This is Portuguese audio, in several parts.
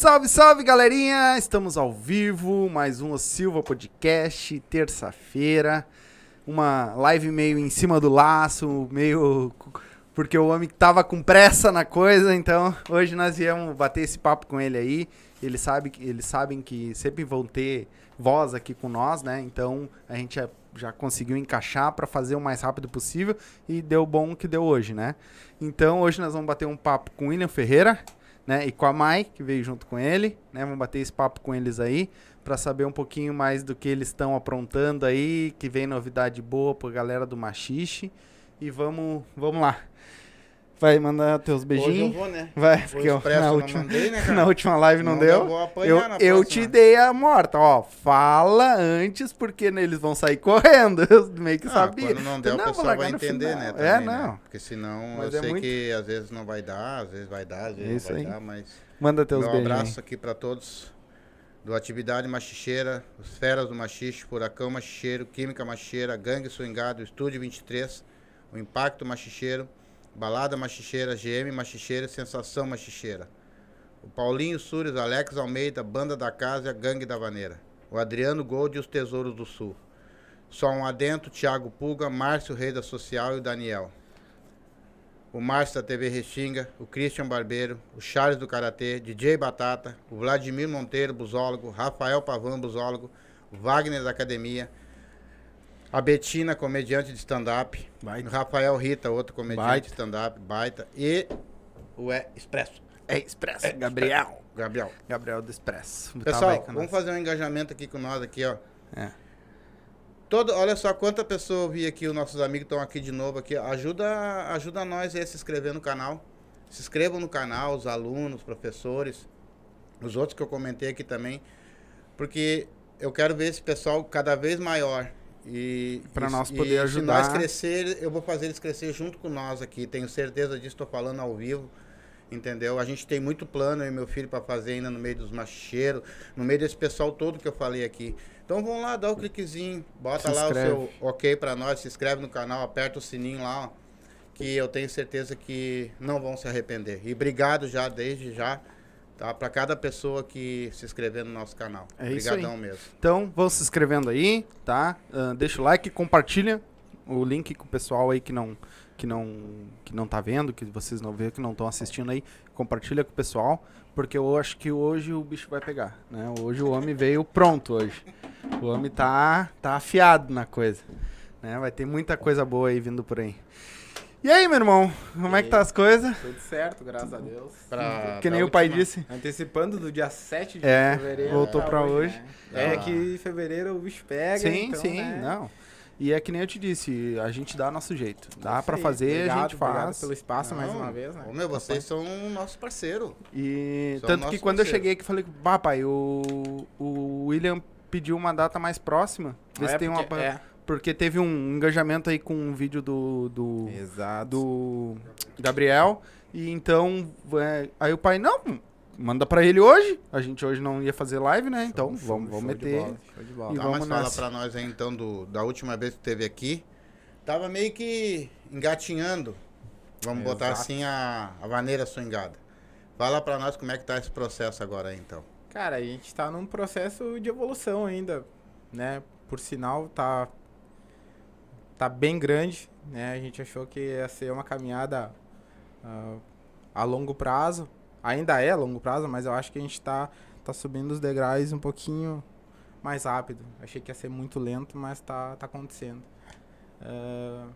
Salve, salve, galerinha! Estamos ao vivo, mais um O Silva Podcast, terça-feira. Uma live meio em cima do laço, meio porque o homem tava com pressa na coisa, então hoje nós viemos bater esse papo com ele aí. Ele sabe, eles sabem que sempre vão ter voz aqui com nós, né? Então a gente já, já conseguiu encaixar para fazer o mais rápido possível e deu bom que deu hoje, né? Então hoje nós vamos bater um papo com William Ferreira, né? E com a Mai, que veio junto com ele, né? Vamos bater esse papo com eles aí para saber um pouquinho mais do que eles estão aprontando aí, que vem novidade boa pra galera do Machixe. E vamos, vamos lá. Vai mandar teus beijinhos? Hoje eu vou, né? Vai, porque eu, na, última, mandei, né, na última live não, não deu. Eu, eu, eu te dei a morta, ó. Fala antes, porque eles vão sair correndo. Eu meio que ah, sabia. Quando não der, não, o pessoal vai entender, né? Também, é, não. Né? Porque senão mas eu é sei muito... que às vezes não vai dar, às vezes vai dar, às vezes Isso não vai aí. dar, mas. Manda teus beijinhos. Um abraço aqui pra todos do Atividade Machicheira, os Feras do Machixe, Furacão Machicheiro, Química Machicheira, Gangue Swingado, Estúdio 23, o Impacto Machicheiro. Balada Machicheira, GM Machicheira, Sensação Machicheira. O Paulinho Sures, Alex Almeida, Banda da Casa, Gangue da Vaneira. O Adriano Gold e os Tesouros do Sul. Só um adentro, Thiago Puga, Márcio Rei da Social e o Daniel. O Márcio da TV Restinga, o Christian Barbeiro, o Charles do Karatê, DJ Batata, o Vladimir Monteiro, busólogo, Rafael Pavan, busólogo, Wagner da Academia, a Betina, comediante de stand-up. Rafael Rita, outro comediante de stand-up, baita. E o É Expresso. É Expresso. É Gabriel. Gabriel. Gabriel do Expresso. Pessoal, vamos fazer um engajamento aqui com nós aqui, ó. É. Todo, olha só quanta pessoa vi aqui, os nossos amigos estão aqui de novo aqui. Ajuda, ajuda nós a se inscrever no canal. Se inscrevam no canal, os alunos, os professores, os outros que eu comentei aqui também. Porque eu quero ver esse pessoal cada vez maior. E para nós poder e ajudar. Se nós crescer, eu vou fazer eles crescer junto com nós aqui. Tenho certeza disso, estou falando ao vivo. Entendeu? A gente tem muito plano, e meu filho, para fazer ainda no meio dos macheiros, no meio desse pessoal todo que eu falei aqui. Então vão lá, dá o cliquezinho, bota lá o seu ok para nós, se inscreve no canal, aperta o sininho lá, ó, que eu tenho certeza que não vão se arrepender. E obrigado já, desde já tá? Para cada pessoa que se inscrever no nosso canal. É Obrigadão isso aí. mesmo. Então, vão se inscrevendo aí, tá? Uh, deixa o like, compartilha o link com o pessoal aí que não que não que não tá vendo, que vocês não vê, que não estão assistindo aí, compartilha com o pessoal, porque eu acho que hoje o bicho vai pegar, né? Hoje o homem veio pronto hoje. O homem tá tá afiado na coisa, né? Vai ter muita coisa boa aí vindo por aí. E aí, meu irmão? Como é que tá as coisas? Tudo certo, graças a Deus. Pra, que nem o pai disse. Antecipando do dia 7 de é, fevereiro. Voltou pra hoje. Né? É que fevereiro o bicho pega. Sim, então, sim, né? não. E é que nem eu te disse, a gente dá nosso jeito. Dá aí. fazer, obrigado, a gente faz. Obrigado pelo espaço Não, mais uma vez, né? Ô, meu, vocês são nosso parceiro. E São tanto que quando eu parceiros. cheguei aqui, falei, papai, o, o William pediu uma data mais próxima. Vê se É tem uma. é. Porque teve um engajamento aí com um vídeo do. do, Exato. do Gabriel. E então. é, aí o pai, não, manda pra ele hoje. A gente hoje não ia fazer live, né? Então Show, vamos, show vamos de meter. bola, show de bola. E Tá, vamos mas fala pra nós aí então do, da última vez que teve aqui. Tava meio que engatinhando. Vamos botar Exato. assim a, a maneira swingada. Fala pra nós como é que tá esse processo agora aí, então. Cara, a gente tá num processo de evolução ainda, né? Por sinal, tá tá bem grande, né? A gente achou que ia ser uma caminhada ah, a longo prazo. Ainda é a longo prazo, mas eu acho que a gente tá, tá subindo os degraus um pouquinho mais rápido. Achei que ia ser muito lento, mas tá, tá acontecendo. Ah,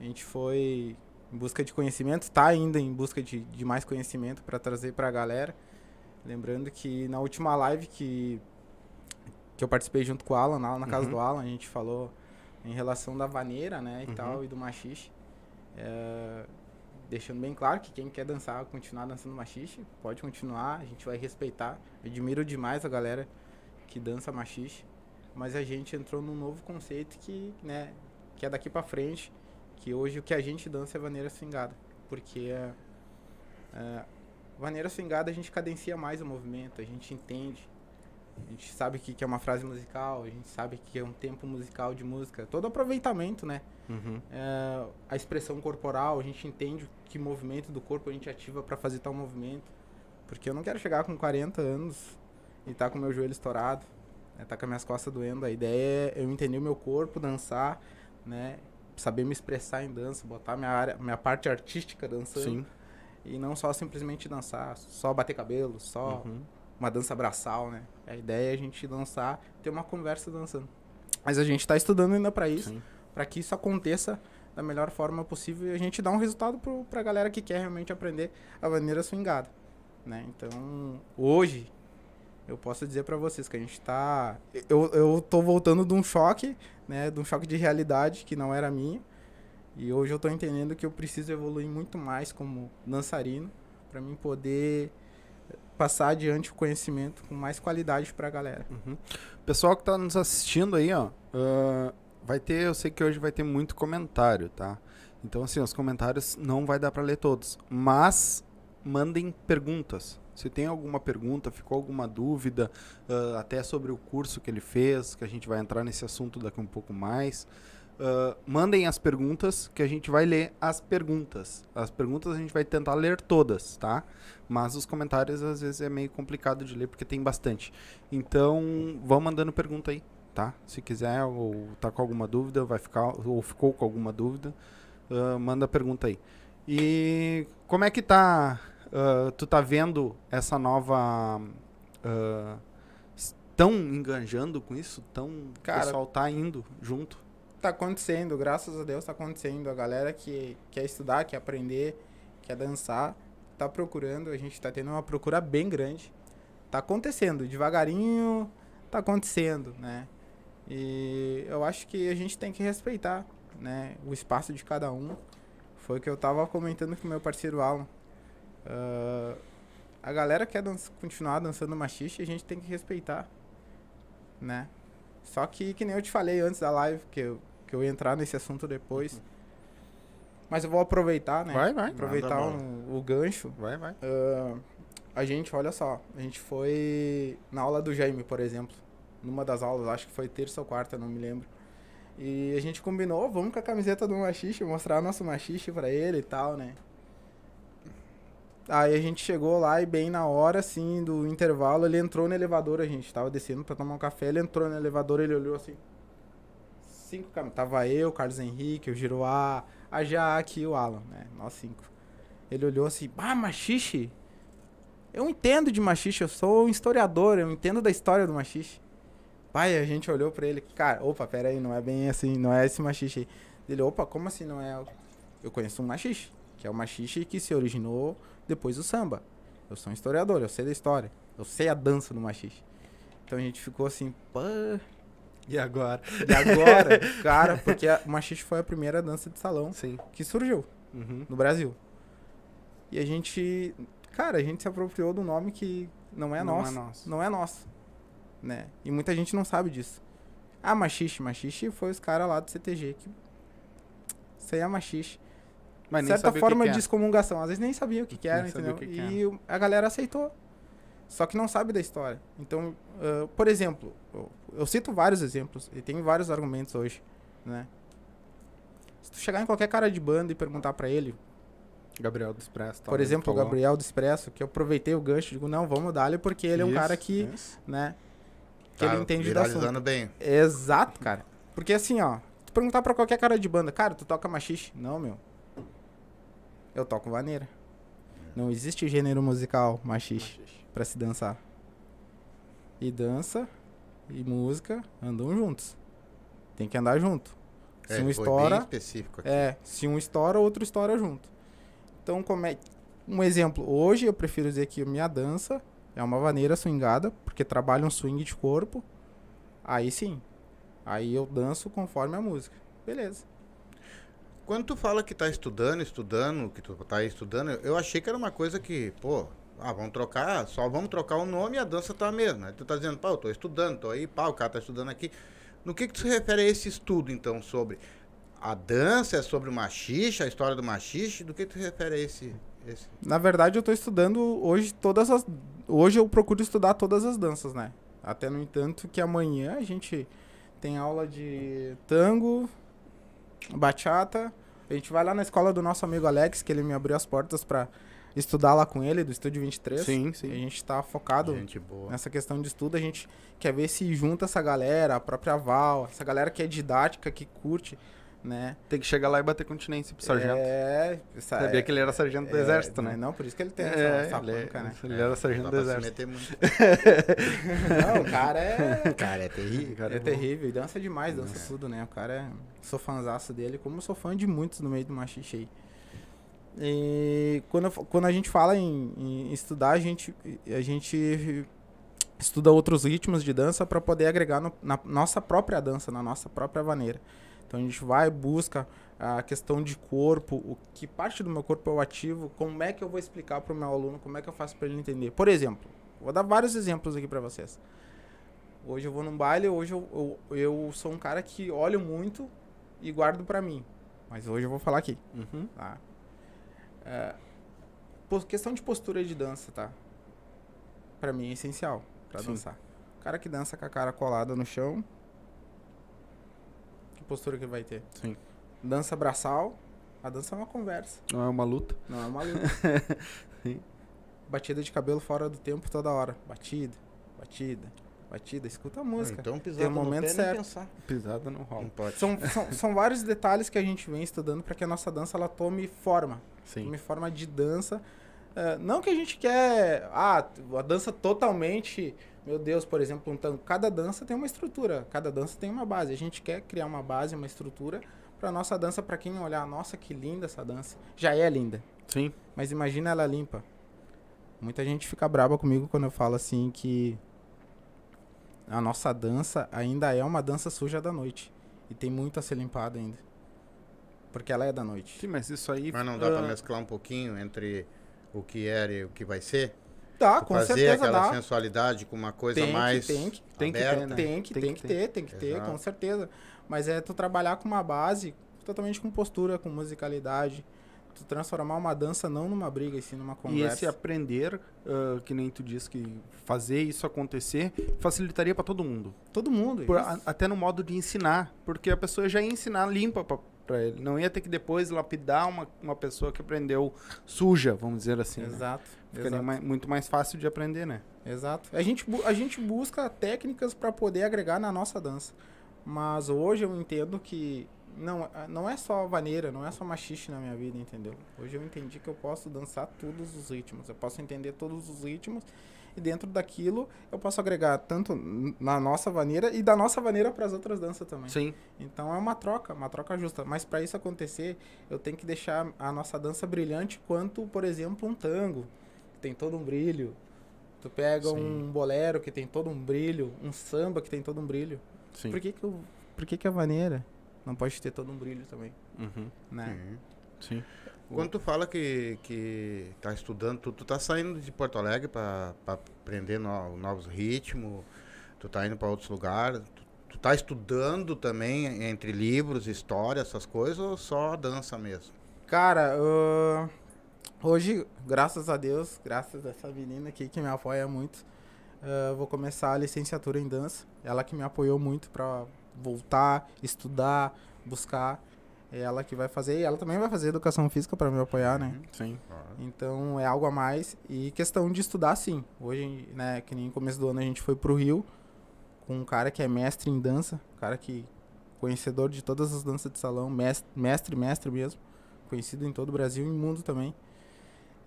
a gente foi em busca de conhecimento, está ainda em busca de, de mais conhecimento para trazer para a galera. Lembrando que na última live que, que eu participei junto com o Alan, lá na casa Uhum. do Alan, a gente falou em relação da vaneira, né, e Uhum. tal, e do machixe. É, deixando bem claro que quem quer dançar, continuar dançando machixe, pode continuar, a gente vai respeitar. Eu admiro demais a galera que dança machixe, mas a gente entrou num novo conceito que, né, que é daqui pra frente, que hoje o que a gente dança é vaneira swingada, porque é, é, vaneira swingada a gente cadencia mais o movimento, a gente entende, a gente sabe o que que é uma frase musical, a gente sabe o que é um tempo musical de música, todo aproveitamento, né? Uhum. É, a expressão corporal, a gente entende que movimento do corpo a gente ativa para fazer tal movimento. Porque eu não quero chegar com 40 anos e tá com meu joelho estourado, né? tá com as minhas costas doendo. A ideia é eu entender o meu corpo, dançar, né? Saber me expressar em dança, botar minha área, minha parte artística dançando. Sim. E não só simplesmente dançar, só bater cabelo, só Uhum. Uma dança braçal, né? A ideia é a gente dançar, ter uma conversa dançando. Mas a gente tá estudando ainda para isso, para que isso aconteça da melhor forma possível e a gente dar um resultado pro, pra galera que quer realmente aprender a maneira swingada, né? Então, hoje eu posso dizer para vocês que a gente tá eu, eu tô voltando de um choque, né, de um choque de realidade que não era minha. E hoje eu tô entendendo que eu preciso evoluir muito mais como dançarino para mim poder passar adiante o conhecimento com mais qualidade pra galera. Uhum. Pessoal que tá nos assistindo aí, ó, ah, vai ter, eu sei que hoje vai ter muito comentário, tá? Então, assim, os comentários não vai dar para ler todos, mas mandem perguntas. Se tem alguma pergunta, ficou alguma dúvida, ah, até sobre o curso que ele fez, que a gente vai entrar nesse assunto daqui um pouco mais. Ah, mandem as perguntas que a gente vai ler as perguntas. As perguntas a gente vai tentar ler todas, tá? Mas os comentários às vezes é meio complicado de ler porque tem bastante. Então, vão mandando pergunta aí, tá? Se quiser ou tá com alguma dúvida, vai ficar ou ficou com alguma dúvida, ah, manda pergunta aí. E como é que tá? ah, tu tá vendo essa nova estão enganjando com isso? Tão Cara- o pessoal tá indo junto? Tá acontecendo, graças a Deus tá acontecendo. A galera que quer estudar, quer aprender, quer dançar, tá procurando. A gente tá tendo uma procura bem grande. Tá acontecendo, devagarinho tá acontecendo, né? E eu acho que a gente tem que respeitar, né? O espaço de cada um. Foi o que eu tava comentando com meu parceiro Alan. Ah, a galera quer dança- continuar dançando machixe, a gente tem que respeitar, né? Só que, que nem eu te falei antes da live, que eu, que eu ia entrar nesse assunto depois. Mas eu vou aproveitar, né? Vai, vai. Aproveitar um- o gancho. Vai, vai. Ah, a gente, olha só, a gente foi na aula do Jaime, por exemplo. Numa das aulas, acho que foi terça ou quarta, não me lembro. E a gente combinou, vamos com a camiseta do machixe, mostrar nosso machixe pra ele e tal, né? Aí a gente chegou lá e bem na hora, assim, do intervalo, ele entrou no elevador, a gente tava descendo pra tomar um café, ele entrou no elevador, ele olhou assim. Cinco. Tava eu, Carlos Henrique, o Giroá, a Jaque e o Alan, né? Nós cinco. Ele olhou assim, ah, machixe? Eu entendo de machixe, eu sou um historiador, eu entendo da história do machixe. Pai, a gente olhou pra ele, cara, opa, pera aí, não é bem assim, não é esse machixe aí. Ele, opa, como assim não é? Eu conheço um machixe, que é o machixe que se originou depois do samba. Eu sou um historiador, eu sei da história, eu sei a dança do machixe. Então a gente ficou assim, pô, E agora? e agora? cara, porque a- o machixe foi a primeira dança de salão Sim. que surgiu Uhum. no Brasil. E a gente, cara, a gente se apropriou do nome que não é Não nosso. é nosso. Não é nosso. Né? E muita gente não sabe disso. Ah, machixe. Machixe foi os caras lá do CTG que. Isso aí é machixe. Mas nem certa que forma que de era. excomungação. Às vezes nem sabia o que, que Nem era, sabia entendeu? que e a galera aceitou. Só que não sabe da história. Então, ah, por exemplo, eu, eu cito vários exemplos e tem vários argumentos hoje, né? Se tu chegar em qualquer cara de banda e perguntar pra ele, Gabriel do Expresso. por exemplo, o Gabriel do Expresso, que eu aproveitei o gancho, digo, não, vamos dar-lhe porque ele é um cara que, né, que Tá ele entende do assunto. bem. Exato, cara. Porque assim, ó, tu perguntar pra qualquer cara de banda, cara, tu toca machixe? Não, meu. Eu toco vaneira. Não existe gênero musical machixe pra se dançar. E dança e música andam juntos. Tem que andar junto. Se É, um foi estoura, bem específico aqui. é, se um estoura, outro estoura junto. Então, como é... Um exemplo, hoje eu prefiro dizer que minha dança é uma vaneira swingada, porque trabalha um swing de corpo. Aí sim. Aí eu danço conforme a música. Beleza. Quando tu fala que tá estudando, estudando, que tu tá estudando, eu achei que era uma coisa que, pô, ah, vamos trocar, só vamos trocar o nome e a dança tá a mesma. Aí tu tá dizendo, pá, eu tô estudando, tô aí, pá, o cara tá estudando aqui. No que que tu se refere a esse estudo, então, sobre a dança, é sobre o machixe, a história do machixe? Do que tu se refere a esse... esse... Na verdade, eu tô estudando hoje todas as. Hoje eu procuro estudar todas as danças, né? Até no entanto que amanhã a gente tem aula de tango, bachata. A gente vai lá na escola do nosso amigo Alex, que ele me abriu as portas pra estudar lá com ele, do Estúdio 23. Sim, A sim. gente tá focado Gente boa. nessa questão de estudo. A gente quer ver se junta essa galera, a própria Val, essa galera que é didática, que curte, né? Tem que chegar lá e bater continência pro sargento. É, essa, Sabia que ele era sargento do é, exército, mas né? Não, por isso que ele tem É, essa, essa ele, panca, né? ele era sargento do exército. Não, o cara é... Cara, é terrível. Cara, É bom. terrível, e dança demais, dança tudo, né? O cara é. Sou fãzaço dele, como sou fã de muitos no meio do machixe aí. E quando, quando a gente fala em, em estudar, a gente, a gente estuda outros ritmos de dança para poder agregar no- na nossa própria dança, na nossa própria maneira. Então a gente vai, busca a questão de corpo, o que parte do meu corpo eu ativo, como é que eu vou explicar para o meu aluno, como é que eu faço para ele entender. Por exemplo, vou dar vários exemplos aqui para vocês. Hoje eu vou num baile, hoje eu, eu, eu sou um cara que olho muito e guardo pra mim. Mas hoje eu vou falar aqui, Uhum. tá? É, pos- questão de postura de dança, tá? Pra mim é essencial pra Sim. dançar. O cara que dança com a cara colada no chão, que postura que ele vai ter? Sim. Dança braçal, a dança é uma conversa, Não é uma luta. não é uma luta. Sim. Batida de cabelo fora do tempo toda hora. Batida, batida, batida. Escuta a música. Então pisar Tem um momento certo. pensar. Pisada não rola. Não pode. São, são, são vários detalhes que a gente vem estudando para que a nossa dança ela tome forma. Sim. Tome forma de dança. É, não que a gente quer. Ah, a dança totalmente. Meu Deus, por exemplo, um tango. Cada dança tem uma estrutura, cada dança tem uma base. A gente quer criar uma base, uma estrutura para nossa dança, para quem olhar, nossa, que linda essa dança. Já é linda, Sim. mas imagina ela limpa. Muita gente fica braba comigo quando eu falo assim que a nossa dança ainda é uma dança suja da noite. E tem muito a ser limpado ainda. Porque ela é da noite. Sim, mas isso aí. Mas não dá pra ah, mesclar um pouquinho entre o que era e o que vai ser? Tá, com Fazer certeza aquela dá. sensualidade com uma coisa Tem que- mais tem que- tem que ter, aberta. né? Tem que, Tem tem, que que ter, tem que ter, Exato. com certeza. Mas é tu trabalhar com uma base totalmente com postura, com musicalidade. Tu transformar uma dança não numa briga, e sim numa E conversa. esse aprender, ah, que nem tu disse que fazer isso acontecer, facilitaria pra todo mundo. Todo mundo. Por- a- até no modo de ensinar, porque a pessoa já ia ensinar limpa pra ele. Não ia ter que depois lapidar uma, uma pessoa que aprendeu suja, vamos dizer assim. né? Exato. Ficaria exato. mai- muito mais fácil de aprender, né? Exato. A gente, a gente busca técnicas para poder agregar na nossa dança. Mas hoje eu entendo que não, não é só vaneira, não é só machixe na minha vida, entendeu? Hoje eu entendi que eu posso dançar todos os ritmos, eu posso entender todos os ritmos e dentro daquilo eu posso agregar tanto na nossa vaneira e da nossa vaneira para as outras danças também. Sim. Então é uma troca, uma troca justa. Mas para isso acontecer, eu tenho que deixar a nossa dança brilhante quanto, por exemplo, um tango, que tem todo um brilho. Tu pega Sim. um bolero que tem todo um brilho, um samba que tem todo um brilho. Sim. Por que que, eu, por que que a vaneira não pode ter todo um brilho também, Uhum. né? Uhum. Sim. Quando tu fala que, que tá estudando, tu, tu tá saindo de Porto Alegre para aprender no- novos ritmos, tu tá indo para outros lugares, tu, tu tá estudando também entre livros, história, essas coisas, ou só dança mesmo? Cara, ah, hoje, graças a Deus, graças a essa menina aqui que me apoia muito, ah, vou começar a licenciatura em dança. Ela que me apoiou muito pra voltar, estudar, buscar. É ela que vai fazer. E ela também vai fazer educação física pra me apoiar, né? Sim. Então é algo a mais. E questão de estudar, sim. Hoje, né, que nem no começo do ano a gente foi pro Rio com um cara que é mestre em dança, um cara que conhecedor de todas as danças de salão, mestre, mestre, mestre mesmo, conhecido em todo o Brasil e mundo também.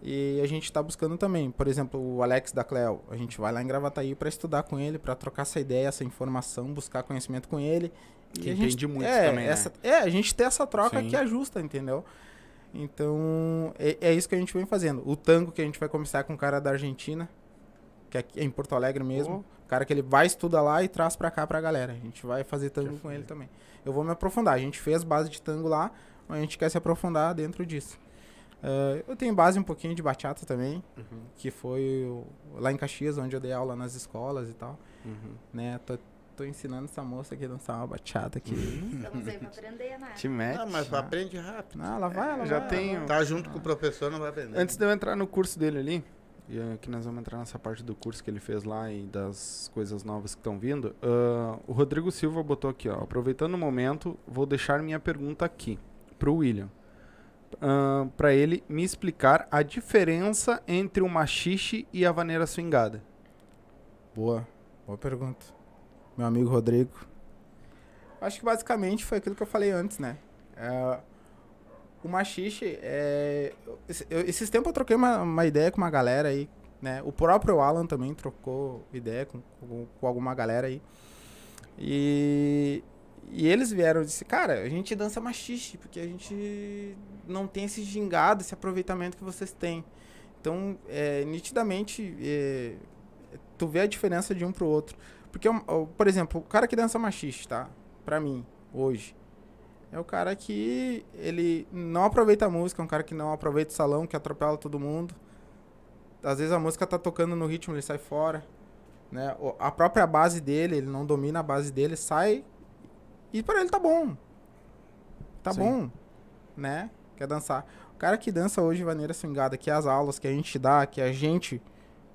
E a gente tá buscando também, por exemplo, o Alex da Cleo, a gente vai lá em Gravataí para estudar com ele, para trocar essa ideia, essa informação, buscar conhecimento com ele. Que a gente- entende muito é, também, né? essa, É, a gente tem essa troca Sim. que é justa, entendeu? Então, é, é isso que a gente vem fazendo. O tango que a gente vai começar com um cara da Argentina, que é em Porto Alegre mesmo. Cara que ele vai estudar lá e traz pra cá pra galera. A gente vai fazer tango com ele também. Eu vou me aprofundar. A gente fez base de tango lá, mas a gente quer se aprofundar dentro disso. Eh, eu tenho base um pouquinho de bachata também, Uhum. que foi lá em Caxias, onde eu dei aula nas escolas e tal. Uhum. Né? Tô, tô ensinando essa moça aqui a dançar uma bachata aqui. Estamos aí pra aprender, né? Te mete. Ah, mas aprende rápido. Não, ela vai, ela Já vai. tenho- ela vai. Tá junto com o professor, não vai aprender. Antes de eu entrar no curso dele ali, e eh, que nós vamos entrar nessa parte do curso que ele fez lá e das coisas novas que estão vindo, ah, o Rodrigo Silva botou aqui, ó. Aproveitando o momento, vou deixar minha pergunta aqui pro William. ahn, pra ele me explicar a diferença entre o machixe e a vaneira swingada. Boa, boa pergunta. Meu amigo Rodrigo. Acho que basicamente foi aquilo que eu falei antes, né? É, o machixe, é, eu- esses tempos eu troquei uma, uma ideia com uma galera aí, né? O próprio Alan também trocou ideia com, com, com alguma galera aí. E, e eles vieram e disse, cara, a gente dança machixe, porque a gente não tem esse gingado, esse aproveitamento que vocês têm. Então, é, nitidamente, é, tu vê a diferença de um pro outro. Porque, por exemplo, o cara que dança machixe, tá? Pra mim, hoje, é o cara que ele não aproveita a música, é um cara que não aproveita o salão, que atropela todo mundo. Às vezes a música tá tocando no ritmo, ele sai fora. Né? A própria base dele, ele não domina a base dele, sai e pra ele tá bom. Tá Sim. bom, né? Quer dançar. O cara que dança hoje de maneira swingada, que as aulas que a gente dá, que a gente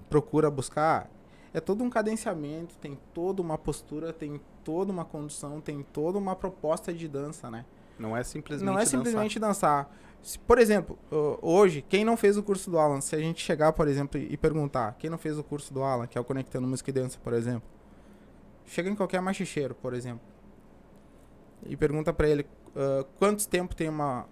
procura buscar, é todo um cadenciamento, tem toda uma postura, tem toda uma condução, tem toda uma proposta de dança, né? Não é simplesmente não é dançar. simplesmente dançar. Se, por exemplo, hoje, quem não fez o curso do Alan, se a gente chegar, por exemplo, e perguntar, quem não fez o curso do Alan, que é o Conectando Música e Dança, por exemplo, chega em qualquer machicheiro, por exemplo, e pergunta pra ele ah, quantos tempo tem uma,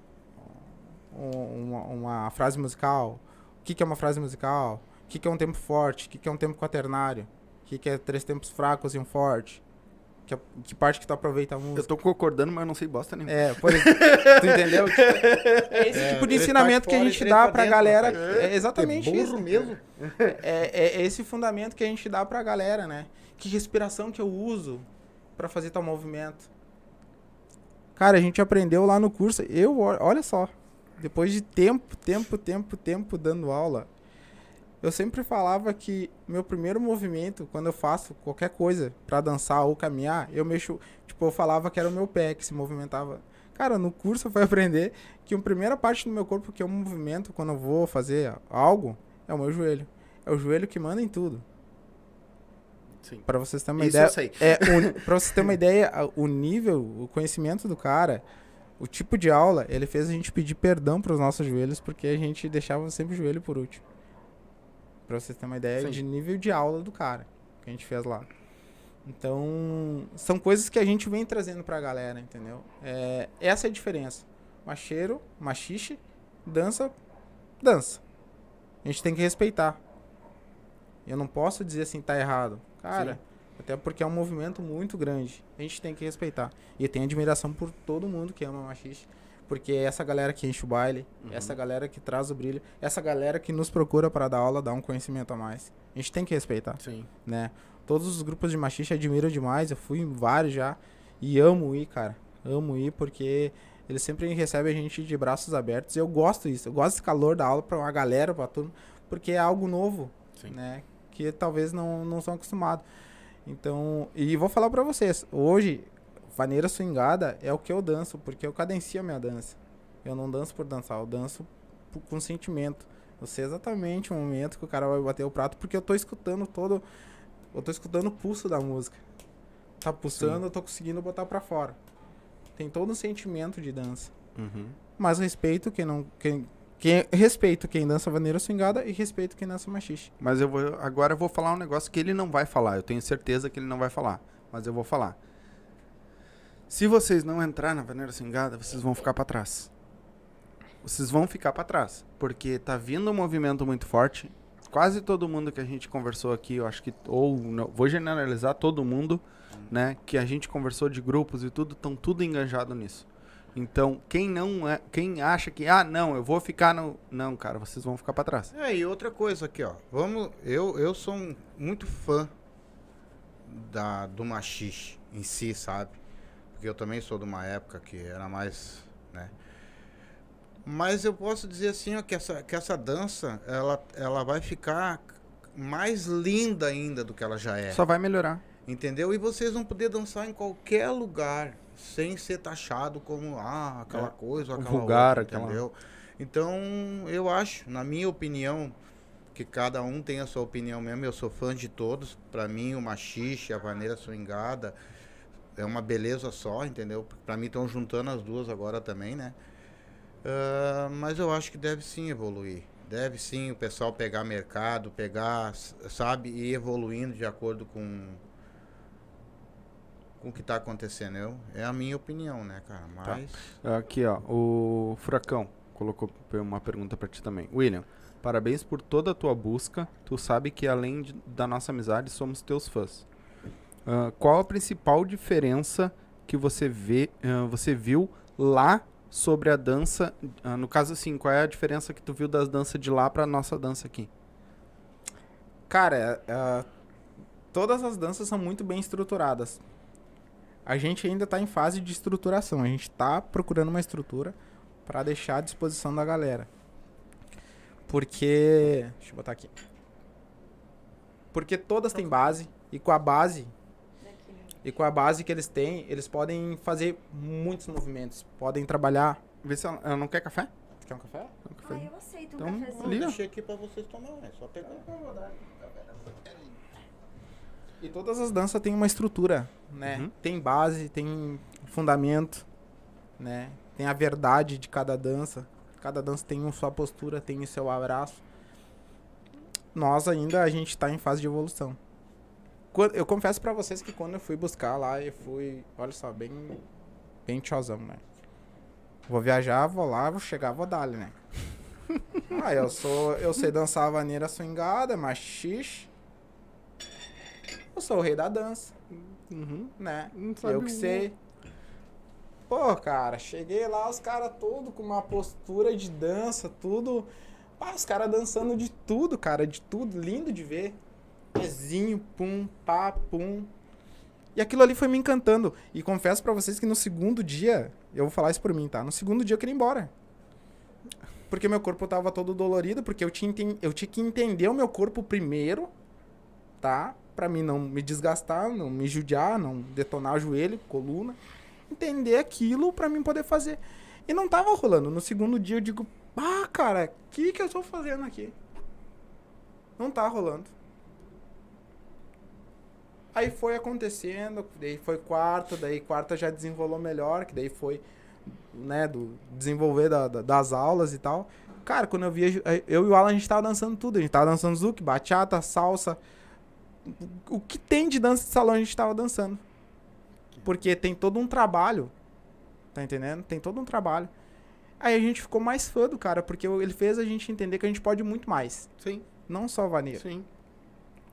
um- uma, uma frase musical, o que, que é uma frase musical, o que, que é um tempo forte, o que, que é um tempo quaternário, o que, que é três tempos fracos e um forte, que, é- que parte que tu aproveita a música. Eu tô concordando, mas eu não sei bosta nenhuma. É, por exemplo, tu entendeu? Tipo, é esse É, tipo de ensinamento que a gente dá pra pra dentro, galera. rapaz. É exatamente É burro isso. mesmo. É, é esse fundamento que a gente dá pra galera, né? Que respiração que eu uso pra fazer tal movimento. Cara, a gente aprendeu lá no curso. Eu, olha só, depois de tempo, tempo, tempo, tempo dando aula, eu sempre falava que meu primeiro movimento, quando eu faço qualquer coisa pra dançar ou caminhar, eu mexo, tipo, eu falava que era o meu pé que se movimentava. Cara, no curso eu fui aprender que a primeira parte do meu corpo que eu movimento quando eu vou fazer algo é o meu joelho. É o joelho que manda em tudo. Sim. Pra vocês terem uma Isso ideia. eu sei. É, pra vocês terem uma ideia, o nível, o conhecimento do cara, o tipo de aula, ele fez a gente pedir perdão pros nossos joelhos, porque a gente deixava sempre o joelho por último. Pra vocês terem uma ideia Sim. de nível de aula do cara que a gente fez lá. Então, são coisas que a gente vem trazendo pra galera, entendeu? É, essa é a diferença. Macheiro, machixe, dança, dança. A gente tem que respeitar. Eu não posso dizer assim, tá errado. Cara, Sim. até porque é um movimento muito grande. A gente tem que respeitar. E tenho admiração por todo mundo que ama machixe. Porque é essa galera que enche o baile, Uhum. essa galera que traz o brilho, essa galera que nos procura para dar aula, dar um conhecimento a mais. A gente tem que respeitar Sim. né? Todos os grupos de machixe admiram demais, eu fui em vários já e amo ir, cara. Amo ir porque eles sempre recebem a gente de braços abertos. E eu gosto disso, eu gosto desse calor da aula pra uma galera, pra turma, porque é algo novo, Sim. né? Que talvez não, não são acostumados. Então, e vou falar pra vocês, hoje, vaneira swingada é o que eu danço, porque eu cadencio a minha dança. Eu não danço por dançar, eu danço por- com sentimento. Eu sei exatamente o momento que o cara vai bater o prato, porque eu tô escutando todo. Eu tô escutando o pulso da música. Tá pulsando, eu tô conseguindo botar pra fora. Tem todo um sentimento de dança. Uhum. Mas respeito quem não. Quem, quem, respeito quem dança vaneira swingada e respeito quem dança machixe. Mas eu vou agora eu vou falar um negócio que ele não vai falar. Eu tenho certeza que ele não vai falar, mas eu vou falar. Se vocês não entrar na vaneira swingada, vocês vão ficar pra trás. Vocês vão ficar pra trás, porque tá vindo um movimento muito forte. Quase todo mundo que a gente conversou aqui, eu acho que ou não, vou generalizar todo mundo, né, que a gente conversou de grupos e tudo, estão tudo enganjado nisso. Então, quem não é, quem acha que ah, não, eu vou ficar no, não, cara, vocês vão ficar pra trás. É, e outra coisa aqui, ó. Vamos, eu, eu sou um- muito fã da, do machixe em si, sabe? Porque eu também sou de uma época que era mais, né? Mas eu posso dizer assim, ó, que essa, que essa dança, ela, ela vai ficar mais linda ainda do que ela já é. Só vai melhorar. Entendeu? E vocês vão poder dançar em qualquer lugar, sem ser taxado como ah, aquela É, coisa, aquela vulgar, outra, aquela- entendeu? Então, eu acho, na minha opinião, que cada um tem a sua opinião mesmo. Eu sou fã de todos. Pra mim, o machixe, a vaneira swingada é uma beleza só, entendeu? Pra mim estão juntando as duas agora também, né? Ah, mas eu acho que deve sim evoluir. Deve sim o pessoal pegar mercado, pegar, sabe, e ir evoluindo de acordo com com o que tá acontecendo. Eu, é a minha opinião, né, cara? Mas Aqui, ó, o Furacão colocou uma pergunta pra ti também. William, parabéns por toda a tua busca. Tu sabe que além de- da nossa amizade, somos teus fãs. Ah, qual a principal diferença que você vê, ah, você viu lá sobre a dança? Ah, no caso, assim, qual é a diferença que tu viu das danças de lá pra nossa dança aqui? Cara, todas as danças são muito bem estruturadas. A gente ainda tá em fase de estruturação. A gente tá procurando uma estrutura para deixar à disposição da galera. Porque. Deixa eu botar aqui. Porque todas têm base. E com a base. E com a base que eles têm, eles podem fazer muitos movimentos. Podem trabalhar. Vê se ela, ela não quer café? Quer um café? Um café? Ah, eu aceito um Então, cafezinho. ali, ó. deixei aqui pra vocês tomarem, é só pegar. E todas as danças têm uma estrutura, né? Uhum. Tem base, tem fundamento, né? Tem a verdade de cada dança. Cada dança tem a sua postura, tem o seu abraço. Nós ainda, a gente tá em fase de evolução. Eu confesso pra vocês que quando eu fui buscar lá, eu fui, olha só, bem, bem tiozão, né? Vou viajar, vou lá, vou chegar, vou dar né? ah, eu sou, eu sei dançar a vaneira swingada, machixe. Eu sou o rei da dança, Uhum. né? Eu que sei. Pô, cara, cheguei lá, os caras tudo com uma postura de dança, tudo. Ah, os caras dançando de tudo, cara, de tudo, lindo de ver. Pezinho, pum, pá, pum. E aquilo ali foi me encantando. E confesso pra vocês que no segundo dia, eu vou falar isso por mim, tá? No segundo dia eu queria ir embora. Porque meu corpo tava todo dolorido, porque eu tinha, eu tinha que entender o meu corpo primeiro, tá? Pra mim não me desgastar, não me judiar, não detonar o joelho, coluna. Entender aquilo pra mim poder fazer. E não tava rolando. No segundo dia eu digo, ah, cara, o que que eu tô fazendo aqui? Não tá rolando. Aí foi acontecendo, daí foi quarta, daí quarta já desenrolou melhor, que daí foi, né, do desenvolver da- da- das aulas e tal. Cara, quando eu via, eu e o Alan, a gente tava dançando tudo. A gente tava dançando zouk, bachata, salsa. O que tem de dança de salão a gente tava dançando. Porque tem todo um trabalho, tá entendendo? Tem todo um trabalho. Aí a gente ficou mais fã do cara, porque ele fez a gente entender que a gente pode muito mais. Sim, Não só vaneira sim.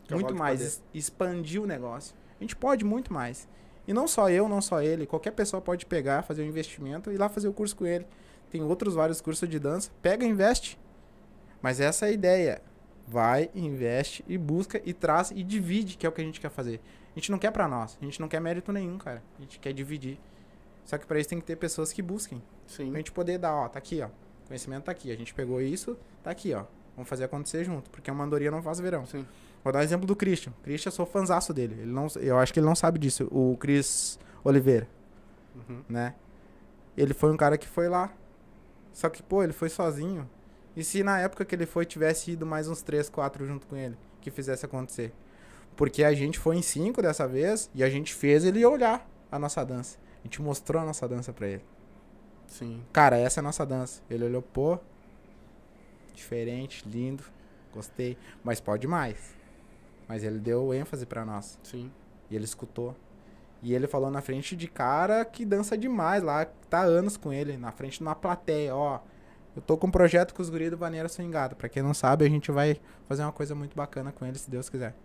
Muito Cavalo mais, expandir o negócio. A gente pode muito mais. E não só eu, não só ele, qualquer pessoa pode pegar, fazer um investimento e ir lá fazer o curso com ele. Tem outros vários cursos de dança. Pega, investe. Mas essa é a ideia. Vai, investe e busca e traz e divide, que é o que a gente quer fazer. A gente não quer pra nós, a gente não quer mérito nenhum, cara. A gente quer dividir. Só que pra isso tem que ter pessoas que busquem. Sim. Pra gente poder dar, ó, tá aqui, ó. Conhecimento tá aqui. A gente pegou isso, tá aqui, ó. Vamos fazer acontecer junto, porque uma andorinha não faz verão. Sim. Vou dar um exemplo do Christian. Christian, eu sou fanzaço dele. Ele não, eu acho que ele não sabe disso. O Cris Oliveira, Uhum. né? Ele foi um cara que foi lá. Só que, pô, ele foi sozinho. E se na época que ele foi tivesse ido mais uns três, quatro junto com ele, que fizesse acontecer? Porque a gente foi em cinco dessa vez e a gente fez ele olhar a nossa dança. A gente mostrou a nossa dança pra ele. Sim. Cara, essa é a nossa dança. Ele olhou, pô, diferente, lindo, gostei. Mas pode mais. Mas ele deu ênfase pra nós. Sim. E ele escutou. E ele falou na frente de cara que dança demais lá, que tá há anos com ele, na frente de uma plateia, ó. Eu tô com um projeto com os guris do Vaneira Swingada. Pra quem não sabe, a gente vai fazer uma coisa muito bacana com ele, se Deus quiser.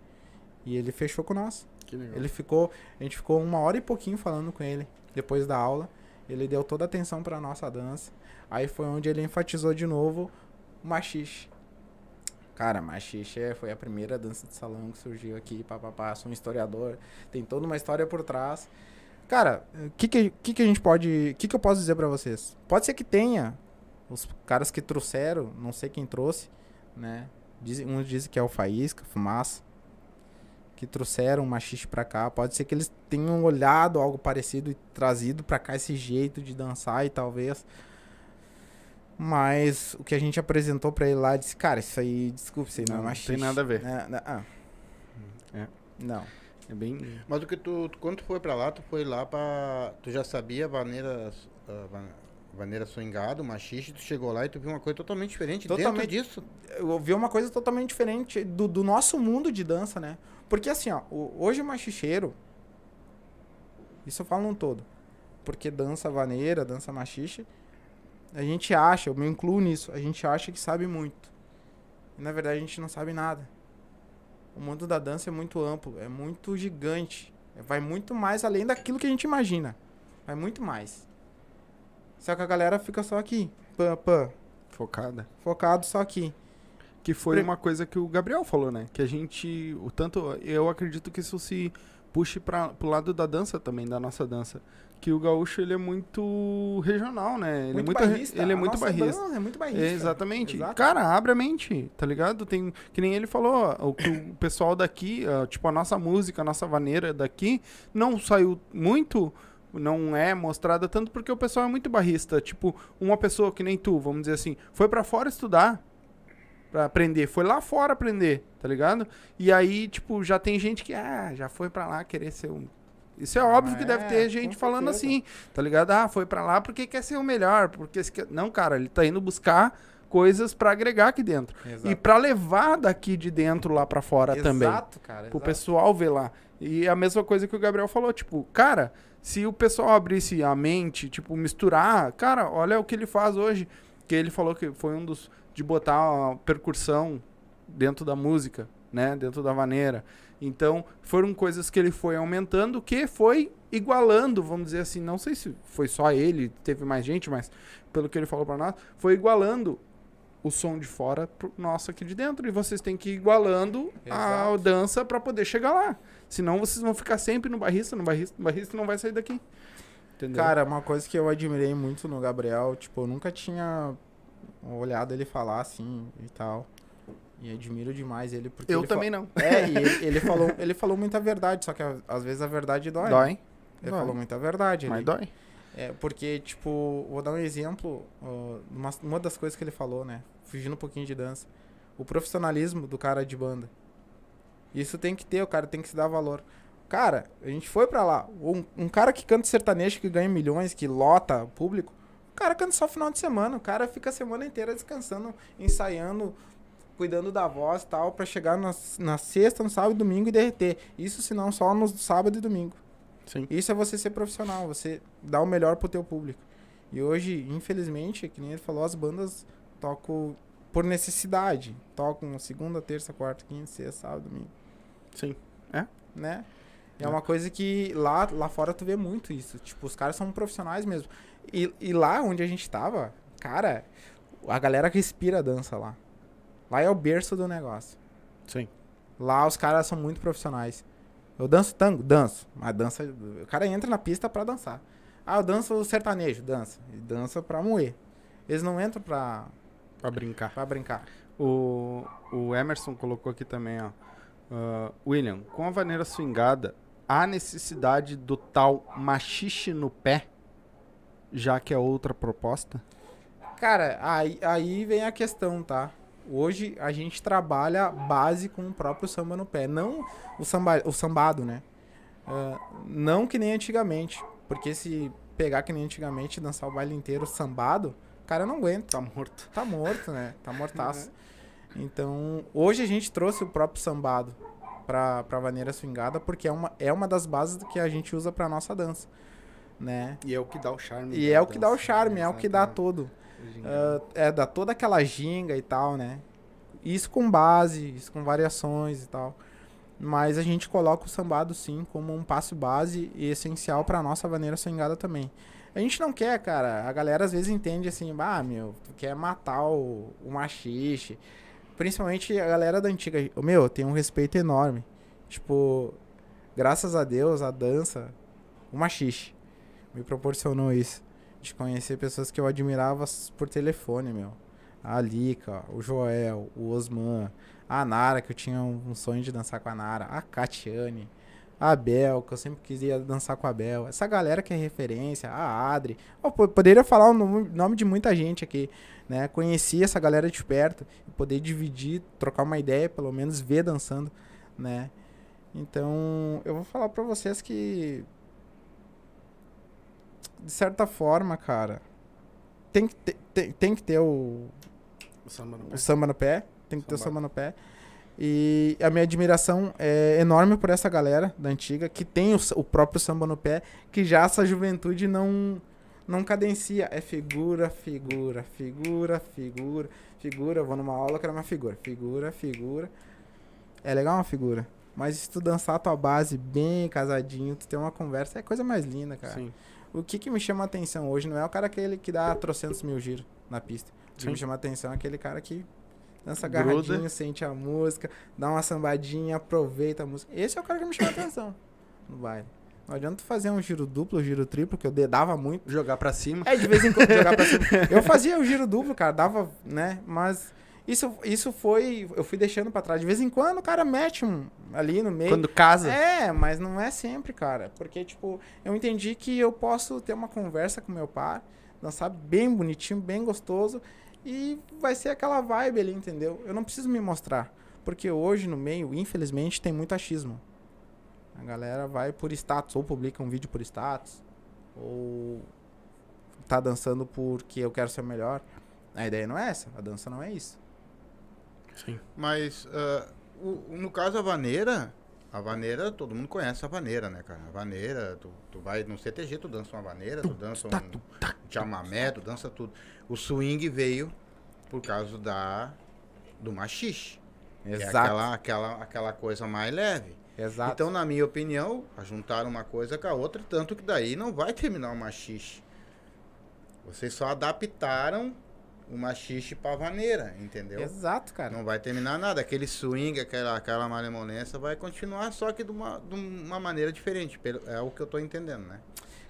E ele fechou com nós. Que legal. Ele ficou, a gente ficou uma hora e pouquinho falando com ele depois da aula. Ele deu toda a atenção pra nossa dança. Aí foi onde ele enfatizou de novo machixe. Cara, machixe é- foi a primeira dança de salão que surgiu aqui, papapá, sou um historiador, tem toda uma história por trás. Cara, o que que, que que a gente pode, o que que eu posso dizer pra vocês? Pode ser que tenha os caras que trouxeram, não sei quem trouxe, né? Dizem, uns dizem que é o Faísca, Fumaça que trouxeram o machixe pra cá. Pode ser que eles tenham olhado algo parecido e trazido pra cá esse jeito de dançar e talvez. Mas o que a gente apresentou pra ele lá disse, cara, isso aí, desculpa, isso aí não, Não, é não machixe. tem nada a ver. É, não, ah. É. Não. É bem. Mas o que tu, tu- quando tu foi pra lá, tu foi lá pra. Tu já sabia vaneiras. ah, van- Vaneira swingado, machixe, tu chegou lá e tu viu uma coisa totalmente diferente Totalmente. dentro disso. eu vi uma coisa totalmente diferente do, do nosso mundo de dança, né? Porque assim, ó, o- hoje o machicheiro, isso eu falo num todo, porque dança vaneira, dança machixe, a gente acha, eu me incluo nisso, a gente acha que sabe muito. E na verdade a gente não sabe nada. O mundo da dança é muito amplo, é muito gigante, vai muito mais além daquilo que a gente imagina. Vai muito mais. Só que a galera fica só aqui, pã, pã, Focada. focado só aqui. Que foi Pre- uma coisa que o Gabriel falou, né? Que a gente. O tanto. Eu acredito que isso se puxe para pro lado da dança também, da nossa dança. Que o gaúcho ele é muito regional, né? Ele é muito, barrista. ele é muito barrista. É muito barrista. É, exatamente. Exato. Cara, abre a mente, tá ligado? Tem, que nem ele falou, ó, o o pessoal daqui, ó, tipo, a nossa música, a nossa vaneira daqui, não saiu muito, não é mostrada tanto porque o pessoal é muito barrista. Tipo, uma pessoa que nem tu, vamos dizer assim, foi pra fora estudar pra aprender, foi lá fora aprender, tá ligado? E aí, tipo, já tem gente que, ah, já foi pra lá querer ser um. Isso é óbvio que deve É, ter gente falando assim, tá ligado? Ah, foi pra lá porque quer ser o melhor, porque não, cara, ele tá indo buscar coisas pra agregar aqui dentro Exato. e pra levar daqui de dentro lá pra fora também, Exato, cara. pro exato. pessoal ver lá. E a mesma coisa que o Gabriel falou, tipo, cara, se o pessoal abrisse a mente, tipo, misturar, cara, olha o que ele faz hoje, que ele falou que foi um dos de botar a percussão dentro da música, né, dentro da vaneira. Então, foram coisas que ele foi aumentando, que foi igualando, vamos dizer assim, não sei se foi só ele, teve mais gente, mas pelo que ele falou pra nós, foi igualando o som de fora pro nosso aqui de dentro. E vocês têm que ir igualando a Exato. dança pra poder chegar lá. Senão vocês vão ficar sempre no barrista, no barrista, no barrista não vai sair daqui. Entendeu? Cara, uma coisa que eu admirei muito no Gabriel, tipo, eu nunca tinha olhado ele falar assim e tal. E admiro demais ele porque eu ele também não. É, e ele, ele falou, ele falou muita verdade, só que às vezes a verdade dói. Dói, Ele Dói. falou muita verdade. mas ele- dói. É, porque, tipo, vou dar um exemplo, uma, uma das coisas que ele falou, né? Fugindo um pouquinho de dança. O profissionalismo do cara de banda. Isso tem que ter, o cara tem que se dar valor. Cara, a gente foi pra lá. Um, um cara que canta sertanejo, que ganha milhões, que lota público, o cara canta só final de semana. O cara fica a semana inteira descansando, ensaiando, cuidando da voz e tal, pra chegar na, na sexta, no sábado e domingo e derreter. Isso se não só no sábado e domingo. Sim. Isso é você ser profissional, você dar o melhor pro teu público. E hoje, infelizmente, que nem ele falou, as bandas tocam por necessidade. Tocam segunda, terça, quarta, quinta, sexta, sábado, domingo, Sim. né? É É. uma coisa que lá, lá fora tu vê muito isso. Tipo, os caras são profissionais mesmo. E, e lá onde a gente tava, cara, a galera respira a dança lá. Lá é o berço do negócio. Sim. Lá os caras são muito profissionais. Eu danço tango? Danço. Mas dança. O cara entra na pista pra dançar. Ah, eu danço sertanejo? Dança. E dança pra moer. Eles não entram pra, Pra brincar. pra brincar. O, o Emerson colocou aqui também, ó. Ah, William, com a vaneira swingada, há necessidade do tal machixe no pé? Já que é outra proposta? Cara, aí, aí vem a questão, tá? Hoje a gente trabalha base com o próprio samba no pé. Não o, samba, o sambado, né? Ah, não que nem antigamente. Porque se pegar que nem antigamente e dançar o baile inteiro sambado, o cara não aguenta. Tá morto. Tá morto, né? Tá mortaço. Então, hoje a gente trouxe o próprio sambado pra, pra vaneira swingada, porque é uma, é uma das bases que a gente usa pra nossa dança, né? E é o que dá o charme. E é o que dá o charme, né? é o que dá Exatamente. Ah, é, dá toda aquela ginga e tal, né? Isso com base, isso com variações e tal. Mas a gente coloca o sambado sim como um passo base e essencial pra nossa vaneira swingada também. A gente não quer, cara. A galera às vezes entende assim, ah, meu, tu quer matar o, o machixe. Principalmente a galera da antiga. Meu, tem um respeito enorme. Tipo, graças a Deus, a dança, o machixe, me proporcionou isso. De conhecer pessoas que eu admirava por telefone, meu. A Lika, o Joel, o Osman, a Nara, que eu tinha um, sonho de dançar com a Nara, a Catiane, a Bel, que eu sempre queria dançar com a Bel. Essa galera que é referência, a Adri. Eu po- poderia falar o nome, de muita gente aqui, né? Conheci essa galera de perto, poder dividir, trocar uma ideia, pelo menos ver dançando, né? Então, eu vou falar pra vocês que de certa forma, cara, tem que ter, tem, tem que ter o, O samba no pé. o samba no pé. Tem que ter o Samba. samba no pé. E a minha admiração é enorme por essa galera da antiga que tem o, o próprio samba no pé, que já essa juventude não não cadencia. É figura, figura, figura, figura, figura. Eu vou numa aula que era uma figura. Figura, figura. É legal uma figura. Mas se tu dançar a tua base bem casadinho, tu ter uma conversa, é a coisa mais linda, cara. Sim. O que, que me chama a atenção hoje não é o cara aquele que dá trocentos mil giros na pista. O que Sim. me chama a atenção é aquele cara que dança Gruda. agarradinho, sente a música, dá uma sambadinha, aproveita a música. Esse é o cara que me chama a atenção no baile. Não adianta tu fazer um giro duplo, giro triplo, que eu dedava muito. Jogar pra cima. É, de vez em quando jogar pra cima. Eu fazia o giro duplo, cara, dava, né? Mas isso, isso foi. Eu fui deixando pra trás. De vez em quando o cara mete um ali no meio. Quando casa. É, mas não é sempre, cara. Porque, tipo, eu entendi que eu posso ter uma conversa com meu pai, dançar bem bonitinho, bem gostoso, e vai ser aquela vibe ali, entendeu? Eu não preciso me mostrar. Porque hoje no meio, infelizmente, tem muito achismo. A galera vai por status, ou publica um vídeo por status, ou tá dançando porque eu quero ser o melhor. A ideia não é essa, a dança não é isso. Sim. Mas, ah, o- no caso, a vaneira, a vaneira, todo mundo conhece a vaneira, né, cara? A vaneira, tu, tu vai no CTG, tu dança uma vaneira, tu dança um chamamé, tu dança tudo. O swing veio por causa da do machixe. Que é aquela, aquela, aquela coisa mais leve. Exato. Então, na minha opinião, juntaram uma coisa com a outra, tanto que daí não vai terminar o machixe. Vocês só adaptaram o machixe pra vaneira, entendeu? Exato, cara. Não vai terminar nada. Aquele swing, aquela, aquela malemolência vai continuar, só que de uma, de uma maneira diferente. pelo- É o que eu tô entendendo, né?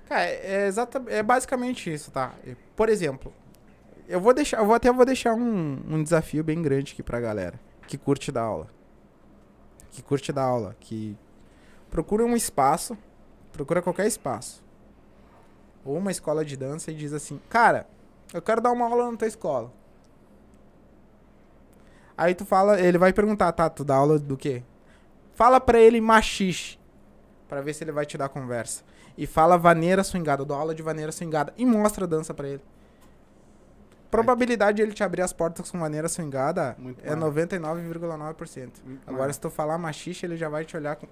Cara, é, exata, é basicamente isso, tá? Por exemplo, eu vou deixar, eu vou até vou deixar um, um desafio bem grande aqui pra galera que curte dar aula. Que curte dar aula, que procura um espaço, procura qualquer espaço. Ou uma escola de dança e diz assim: "Cara, eu quero dar uma aula na tua escola". Aí tu fala, ele vai perguntar: "Tá, tu dá aula do quê?" Fala pra ele machixe, pra ver se ele vai te dar conversa e fala vaneira swingada, eu dou aula de vaneira swingada e mostra a dança pra ele. Probabilidade de ele te abrir as portas com vaneira swingada Muito é maior. 99,9%. Agora, se tu falar machixe, ele já vai te olhar com.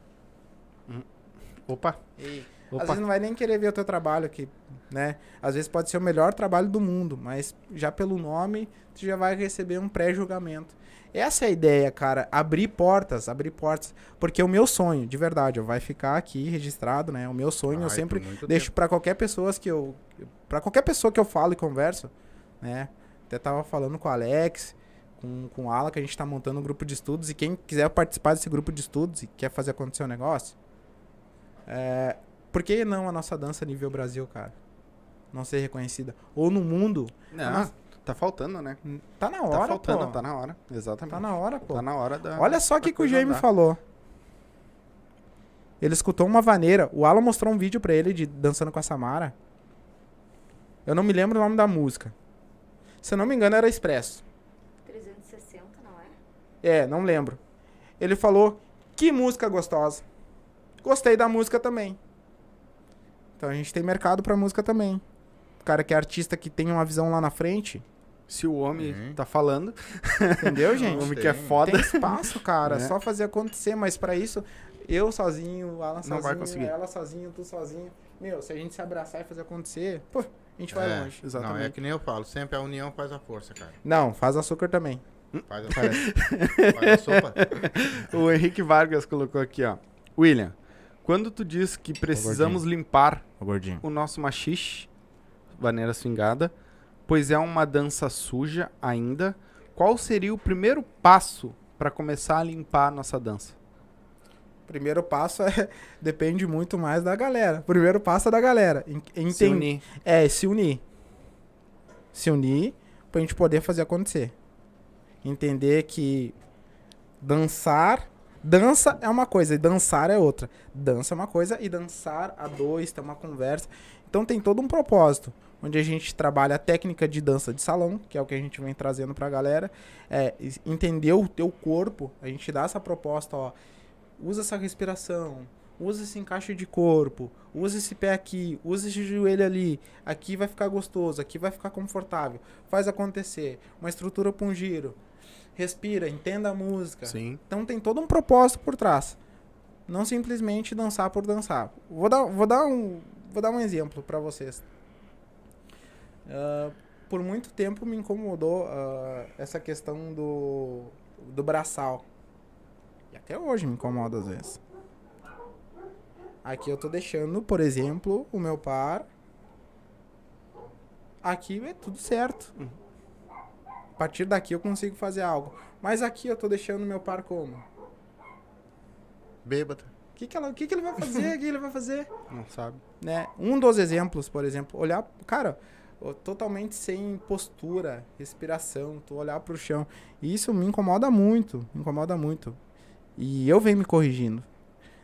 Opa. Às Opa. vezes não vai nem querer ver o teu trabalho, que, né? Às vezes pode ser o melhor trabalho do mundo, mas já pelo nome, tu já vai receber um pré-julgamento. Essa é a ideia, cara. Abrir portas, abrir portas. Porque o meu sonho, de verdade, ó, vai ficar aqui registrado, né? O meu sonho, eu Ai, sempre por muito deixo pra qualquer pessoa que eu. para qualquer pessoa que eu falo e converso, né? Até tava falando com o Alex, com, com o Alan, que a gente tá montando um grupo de estudos. E quem quiser participar desse grupo de estudos e quer fazer acontecer o negócio, é, por que não a nossa dança nível Brasil, cara? Não ser reconhecida. Ou no mundo, Não, Mas- tá faltando, né? tá na hora, tá faltando, pô. tá na hora. Exatamente. Tá na hora, pô. Tá na hora da. Olha só o que, que o andar. falou. Ele escutou uma vaneira. O Alan mostrou um vídeo pra ele de dançando com a Samara. Eu não me lembro o nome da música. Se eu não me engano, era Expresso. 360, não é? É, não lembro. Ele falou: Que música gostosa. Gostei da música também. Então a gente tem mercado pra música também. O cara que é artista que tem uma visão lá na frente. Se o homem Uhum. tá falando, Entendeu, o gente? homem tem. que é foda. Tem espaço, cara. Né? Só fazer acontecer. Mas pra isso, eu sozinho, o Alan sozinho, Não vai conseguir. ela sozinho, tu sozinho. Meu, se a gente se abraçar e fazer acontecer, pô, a gente vai É, longe. Não, é Exatamente. que nem eu falo, sempre a união faz a força, cara. Não, faz açúcar também. Faz a, faz a sopa. O Henrique Vargas colocou aqui, ó. William, quando tu diz que precisamos limpar gordinho. o nosso machixe, vaneira swingada, pois é uma dança suja ainda, qual seria o primeiro passo para começar a limpar a nossa dança? Primeiro passo é. Depende muito mais da galera. Primeiro passo é da galera. En- Se unir. É, se unir. Se unir pra gente poder fazer acontecer. Entender que dançar. Dança é uma coisa e dançar é outra. Dança é uma coisa e dançar a dois, tem uma conversa. Então tem todo um propósito. Onde a gente trabalha a técnica de dança de salão, que é o que a gente vem trazendo pra galera. É entender o teu corpo. A gente dá essa proposta, ó. Usa essa respiração. usa esse encaixe de corpo, usa esse pé aqui, usa esse joelho ali, aqui vai ficar gostoso, aqui vai ficar confortável, faz acontecer, uma estrutura para um giro, respira, entenda a música. Sim. Então tem todo um propósito por trás. Não simplesmente dançar por dançar. Vou dar, vou dar, um, vou dar um exemplo para vocês. Ah, por muito tempo me incomodou ah, essa questão do, do braçal. E até hoje me incomoda às vezes. Aqui eu tô deixando, por exemplo, o meu par. Aqui é tudo certo. A partir daqui eu consigo fazer algo. Mas aqui eu tô deixando meu par como? Bêbado. O que, que, ela, que, que ele vai fazer? O que ele vai fazer? Não sabe. né? Um dos exemplos, por exemplo, olhar, cara, totalmente sem postura, respiração, tu olhar pro chão. E isso me incomoda muito, me incomoda muito. E eu venho me corrigindo.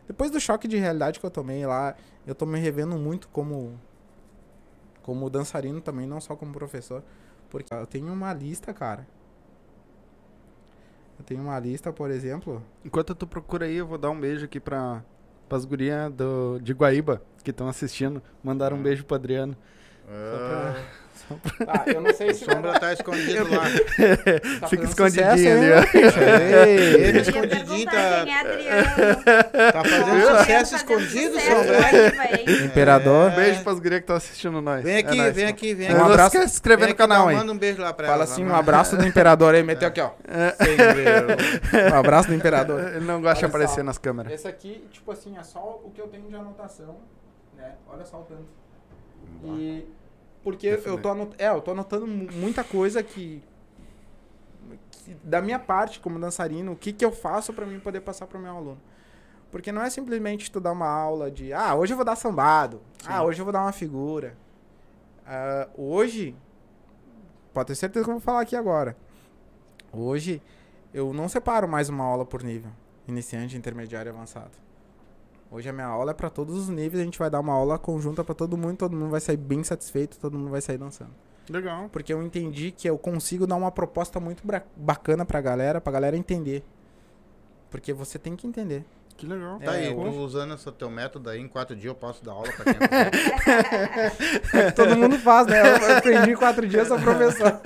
Depois do choque de realidade que eu tomei lá, eu tô me revendo muito como como dançarino também, não só como professor, porque eu tenho uma lista, cara. Eu tenho uma lista, por exemplo, Enquanto tu procura aí, eu vou dar um beijo aqui pra, pras gurias do, de Guaíba que estão assistindo. Mandaram um beijo pro Adriano. Ah, ah, eu não sei o se Sombra tá escondido lá. tá Fica escondidinho sucesso, ali, ó. Ei. Ele escondidinho tá, quem é Adriano. tá fazendo sucesso escondido, sucesso Sombra. véi. Imperador. É. Beijo pras gurias que estão assistindo nós. Vem aqui, É nóis, vem aqui, vem Não Um aqui. abraço. se inscrever no aqui, canal aí. Manda um beijo lá pra Fala ela. assim, lá, um abraço do imperador aí, meteu aqui, ó. Um abraço do imperador. Ele não gosta de aparecer nas câmeras. Esse aqui, tipo assim, é só o que eu tenho de anotação, né? Olha só o tanto. E porque eu tô anotando, é, eu tô anotando mu- muita coisa que, que da minha parte como dançarino, o que que eu faço pra mim poder passar pro meu aluno. Porque não é simplesmente tu dar uma aula de, ah, hoje eu vou dar sambado. Ah, hoje eu vou dar uma figura. Ah, hoje, pode ter certeza que eu vou falar aqui agora. Hoje, eu não separo mais uma aula por nível. Iniciante, intermediário e avançado. Hoje a minha aula é pra todos os níveis, a gente vai dar uma aula conjunta pra todo mundo, todo mundo vai sair bem satisfeito, todo mundo vai sair dançando. Legal. Porque eu entendi que eu consigo dar uma proposta muito bacana pra galera, pra galera entender. Porque você tem que entender. Que legal. Tá aí, É, hoje- usando esse teu método aí, em quatro dias eu posso dar aula pra quem. Todo mundo faz, né? Eu aprendi em quatro dias, sou professor.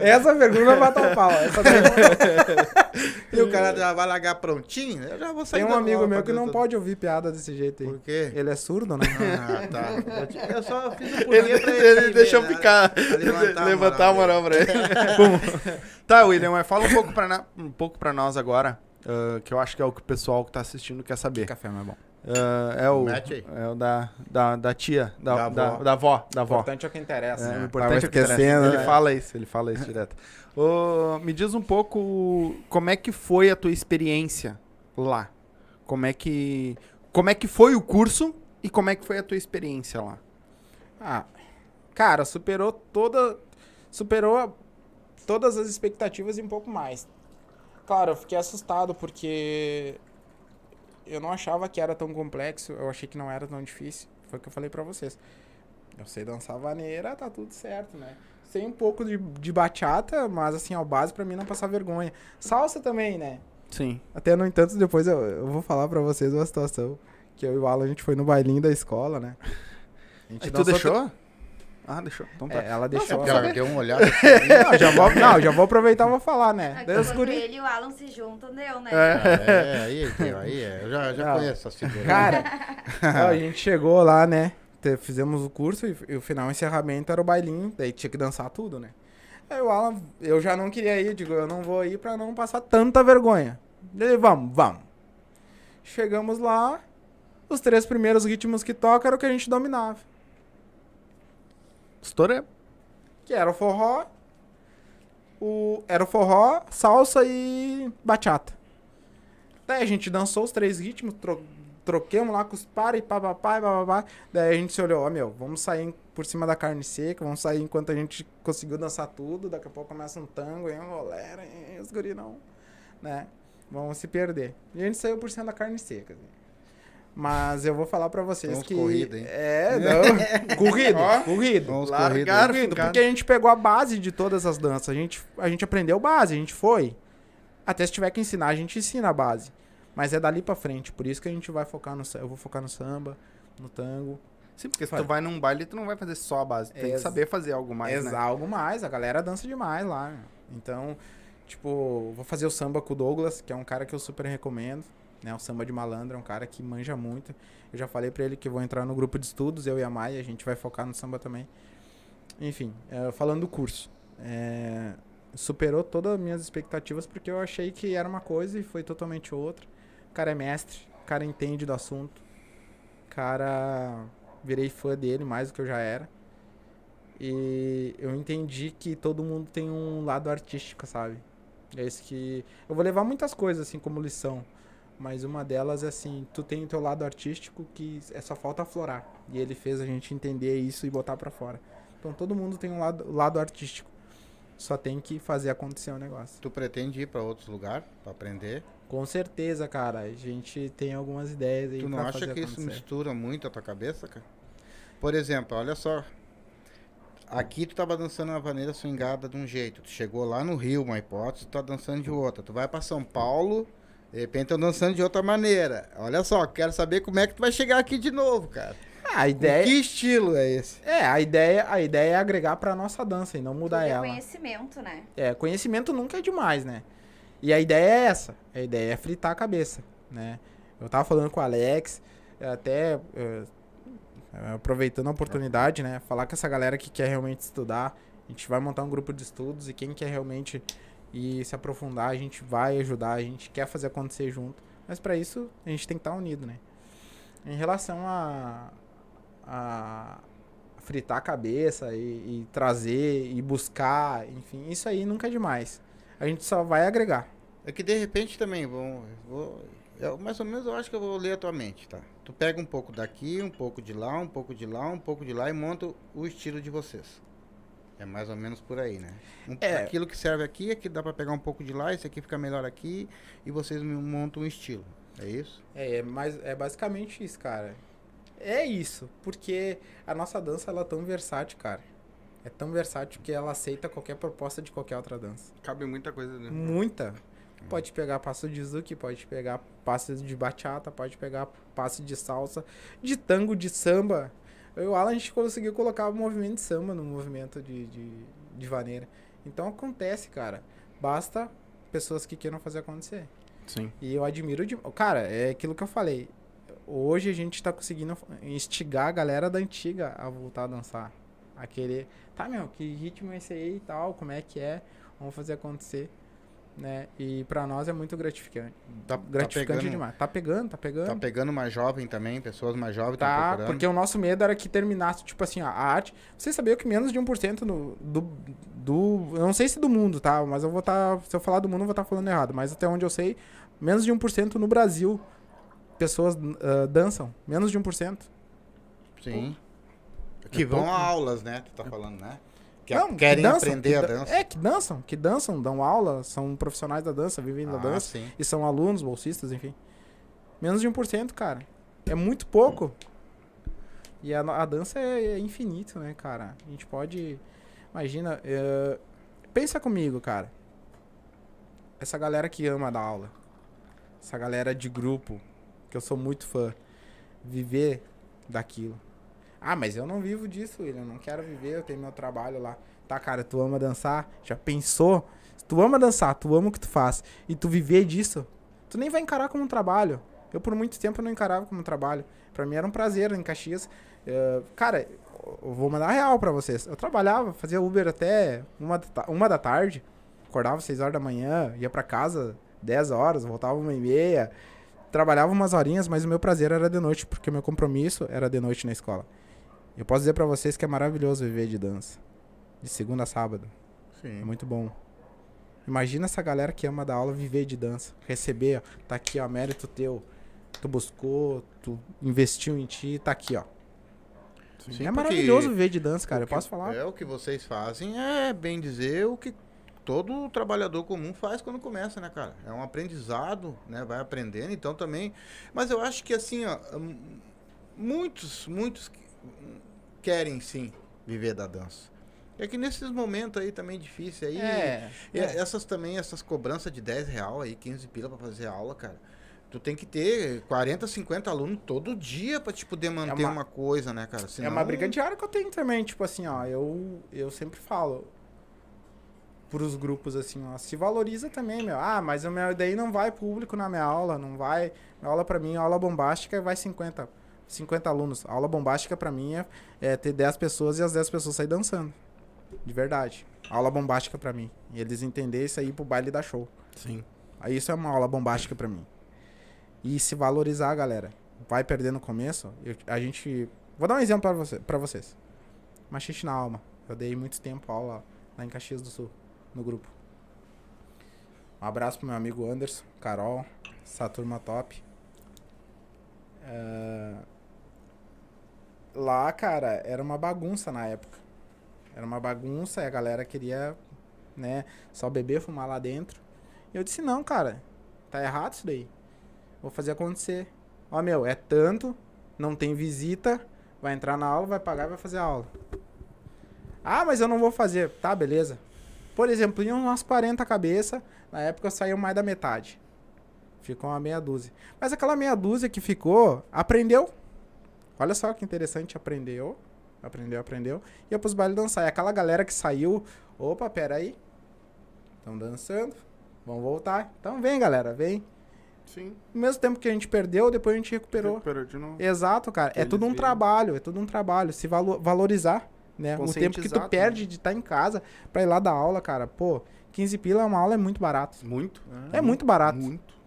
Essa pergunta vai matar o pau. Essa E o cara já vai largar prontinho, eu já vou sair Tem um amigo meu que não dentro. pode ouvir piada desse jeito aí. Por quê? Ele é surdo, né? Ah, tá. Eu só fiz um Ele, pra ele ele deixou né? ficar. Pra levantar a levantar a moral moral pra ele. Tá, William, mas fala um pouco pra, na- um pouco pra nós agora. Ah, que eu acho que é o que o pessoal que tá assistindo quer saber. Café não é bom. Ah, é o, é o da, da, da tia, da, Da da, avó. da avó. Da O avó. importante é o que interessa. É, né? o importante é o que interessa. esquecendo, Ele né? fala isso, ele fala isso direto. Ô, me diz um pouco como é que foi a tua experiência lá. Como é que como é que foi o curso e como é que foi a tua experiência lá? Ah, cara, superou toda. Superou todas as expectativas e um pouco mais. Claro, eu fiquei assustado porque eu não achava que era tão complexo, eu achei que não era tão difícil. Foi o que eu falei pra vocês. Eu sei dançar vaneira, tá tudo certo, né? Sei um pouco de, de bachata, mas assim, ao base pra mim não passar vergonha. Salsa também, né? Sim. Até, no entanto, depois eu, eu vou falar pra vocês uma situação. Que eu e o Alan, a gente foi no bailinho da escola, né? A gente Aí tu deixou? Ah, deixou. Então tá. É, ela É deixou. ela- deu uma olhada. Não, já vou, não, já vou aproveitar e vou falar, né? Aqui, quando guri- ele e o Alan se juntam, deu, né? É, aí, aí é. Eu já, já Não. conheço essas figuras. Cara, a gente chegou lá, né? Fizemos o curso e, e o final, o encerramento era o bailinho. Daí tinha que dançar tudo, né? Aí o Alan, eu já não queria ir, digo, eu não vou ir pra não passar tanta vergonha. Ele, vamos, vamos. Chegamos lá, os três primeiros ritmos que toca era o que a gente dominava. Estourei. Que era o forró, o, era o forró, salsa e bachata. Daí a gente dançou os três ritmos, tro, troquemos lá com os para e papapá e papapá. Daí a gente se olhou, ó, meu, vamos sair por cima da carne seca, vamos sair enquanto a gente conseguiu dançar tudo, daqui a pouco começa um tango, e um bolero, e os guri não, né? Vamos se perder. E a gente saiu por cima da carne seca. assim. Mas eu vou falar pra vocês Vamos que... corrido, hein? É, não. corrido, corrido. Vamos Largaram. corrido. Porque a gente pegou a base de todas as danças. A gente, a gente aprendeu base, a gente foi. Até se tiver que ensinar, a gente ensina a base. Mas é dali pra frente, por isso que a gente vai focar no eu vou focar no samba, no tango. Sim, porque se tu vai num baile, tu não vai fazer só a base. Tu tem que saber fazer algo mais, é né? algo mais, a galera dança demais lá. Então, tipo, vou fazer o samba com o Douglas, que é um cara que eu super recomendo, né? O samba de malandro é um cara que manja muito. Eu já falei pra ele que vou entrar no grupo de estudos, eu e a Maia, a gente vai focar no samba também. Enfim, é, falando do curso, é, superou todas as minhas expectativas porque eu achei que era uma coisa e foi totalmente outra. O cara é mestre, o cara entende do assunto, o cara virei fã dele mais do que eu já era. E eu entendi que todo mundo tem um lado artístico, sabe? É isso que. Eu vou levar muitas coisas, assim, como lição. Mas uma delas é assim: tu tem o teu lado artístico que é só falta aflorar. E ele fez a gente entender isso e botar pra fora. Então todo mundo tem um lado, lado artístico. Só tem que fazer acontecer o negócio. Tu pretende ir pra outros lugares pra aprender? Com certeza, cara. A gente tem algumas ideias aí Tu não acha que isso acontecer. mistura muito a tua cabeça, cara? Por exemplo, olha só. Aqui tu tava dançando uma vaneira swingada de um jeito. Tu chegou lá no Rio, uma hipótese, tu tá dançando de outra. Tu vai pra São Paulo, de repente estão dançando de outra maneira. Olha só, quero saber como é que tu vai chegar aqui de novo, cara. Ah, a Com ideia. Que estilo é esse? É, a ideia, a ideia é agregar pra nossa dança e não mudar Tudo é ela. conhecimento, né? É, conhecimento nunca é demais, né? E a ideia é essa. A ideia é fritar a cabeça, né? Eu tava falando com o Alex, até é, é, aproveitando a oportunidade, né? Falar com essa galera que quer realmente estudar. A gente vai montar um grupo de estudos e quem quer realmente ir se aprofundar, a gente vai ajudar, a gente quer fazer acontecer junto. Mas pra isso, a gente tem que estar unido, né? Em relação a, a fritar a cabeça e, e trazer e buscar, enfim, isso aí nunca é demais. A gente só vai agregar. É que de repente também, vão, vou, eu, mais ou menos eu acho que eu vou ler a tua mente, tá? Tu pega um pouco daqui, um pouco de lá, um pouco de lá, um pouco de lá e monta o estilo de vocês. É mais ou menos por aí, né? Um- É. Aquilo que serve aqui, aqui dá pra pegar um pouco de lá, esse aqui fica melhor aqui e vocês me montam um estilo. É isso? É, é, mais, é basicamente isso, cara. É isso, porque a nossa dança ela é tão versátil, cara. É tão versátil que ela aceita qualquer proposta de qualquer outra dança. Cabe muita coisa, né? Muita. Pode pegar passo de zuki, pode pegar passo de bachata, pode pegar passo de salsa, de tango, de samba. Eu e o Alan, a gente conseguiu colocar o movimento de samba no movimento de, de, de vaneira. Então acontece, cara. Basta pessoas que queiram fazer acontecer. Sim. E eu admiro de. Cara, é aquilo que eu falei. Hoje a gente tá conseguindo instigar a galera da antiga a voltar a dançar. A querer. Tá, meu, que ritmo é esse aí e tal? Como é que é? Vamos fazer acontecer. Né? E pra nós é muito gratificante. Tá, tá gratificante pegando, demais. Tá pegando, tá pegando. Tá pegando mais jovem também, pessoas mais jovens Tá, procurando. porque o nosso medo era que terminasse, tipo assim, a arte. Você sabia que menos de 1% no, do, do. Eu não sei se do mundo, tá? Mas eu vou estar. se eu falar do mundo, eu vou estar falando errado. Mas até onde eu sei, menos de 1% no Brasil. Pessoas ah, dançam. Menos de 1%. Sim. Que vão a aulas, né? Tu tá falando, né? Que Não, querem dançam, aprender que a dan- dança. É, que dançam, que dançam, dão aula, são profissionais da dança, vivem da Ah, dança. sim. E são alunos, bolsistas, enfim. Menos de 1%, cara. É muito pouco. E a, a dança é, é infinito, né, cara? A gente pode. Imagina. eh, pensa comigo, cara. Essa galera que ama dar aula. Essa galera de grupo, que eu sou muito fã. Viver daquilo. Ah, mas eu não vivo disso, William. Eu não quero viver, eu tenho meu trabalho lá. Tá, cara, tu ama dançar? Já pensou? Tu ama dançar, tu ama o que tu faz e tu viver disso, tu nem vai encarar como um trabalho. Eu, por muito tempo, não encarava como um trabalho. Pra mim era um prazer em Caxias. Eh, cara, eu vou mandar real pra vocês. Eu trabalhava, fazia Uber até uma, uma da tarde. Acordava seis horas da manhã, ia pra casa 10 horas, voltava uma e meia. Trabalhava umas horinhas, mas o meu prazer era de noite, porque o meu compromisso era de noite na escola. Eu posso dizer pra vocês que é maravilhoso viver de dança. De segunda a sábado. É Sim. muito bom. Imagina essa galera que ama dar aula viver de dança. Receber, ó, tá aqui, ó, mérito teu. Tu buscou, tu investiu em ti, tá aqui, ó. Sim, é porque maravilhoso viver de dança, cara. Eu posso falar? É o que vocês fazem, é bem dizer o que todo trabalhador comum faz quando começa, né, cara? É um aprendizado, né? Vai aprendendo, então também. Mas eu acho que assim, ó, hum, muitos, muitos querem sim viver da dança. É que nesses momentos aí também difícil aí. É, E é. essas também, essas cobranças de 10 real aí, 15 pila pra fazer aula, cara. Tu tem que ter 40, 50 alunos todo dia pra te poder manter uma- uma... coisa, né, cara? É Senão- uma briga diária que eu tenho também, tipo assim, ó, eu, eu sempre falo pros grupos assim, ó, se valoriza também, meu. Ah, mas o meu daí não vai público na minha aula, não vai. Minha aula pra mim, aula bombástica vai 50, 50 alunos. A aula bombástica pra mim é, é ter 10 pessoas e as 10 pessoas sair dançando. De verdade. Aula bombástica pra mim. E eles entenderem isso aí pro baile da show. Sim. Aí isso é uma aula bombástica pra mim. E se valorizar, galera. Vai perder no começo. eu- a gente. Vou dar um exemplo pra, você, pra vocês. Machiste na alma. Eu dei muito tempo aula lá em Caxias do Sul, no grupo. Um abraço pro meu amigo Anderson, Carol, essa turma top. É, Lá, cara, era uma bagunça na época. Era uma bagunça e a galera queria, né, só beber, fumar lá dentro. E eu disse, não, cara, tá errado isso daí. Vou fazer acontecer. Ó, meu, é tanto, não tem visita, vai entrar na aula, vai pagar e vai fazer a aula. Ah, mas eu não vou fazer. Tá, beleza. Por exemplo, iam umas 40 cabeças, na época saiu mais da metade. Ficou uma meia dúzia. Mas aquela meia dúzia que ficou, aprendeu. Olha só que interessante, aprendeu. Aprendeu, aprendeu. Ia pros bailes dançar. E aquela galera que saiu, opa, pera aí. Estão dançando. Vamos voltar. Então vem, galera, vem. Sim. No mesmo tempo que a gente perdeu, depois a gente recuperou. Recuperou de novo. Exato, cara. É Eles tudo um viram. trabalho, é tudo um trabalho. Se valo- valorizar, né? O tempo que tu perde de estar em casa pra ir lá dar aula, cara. Pô, 15 pila uma aula é muito barato. Muito. É muito barato. Muito.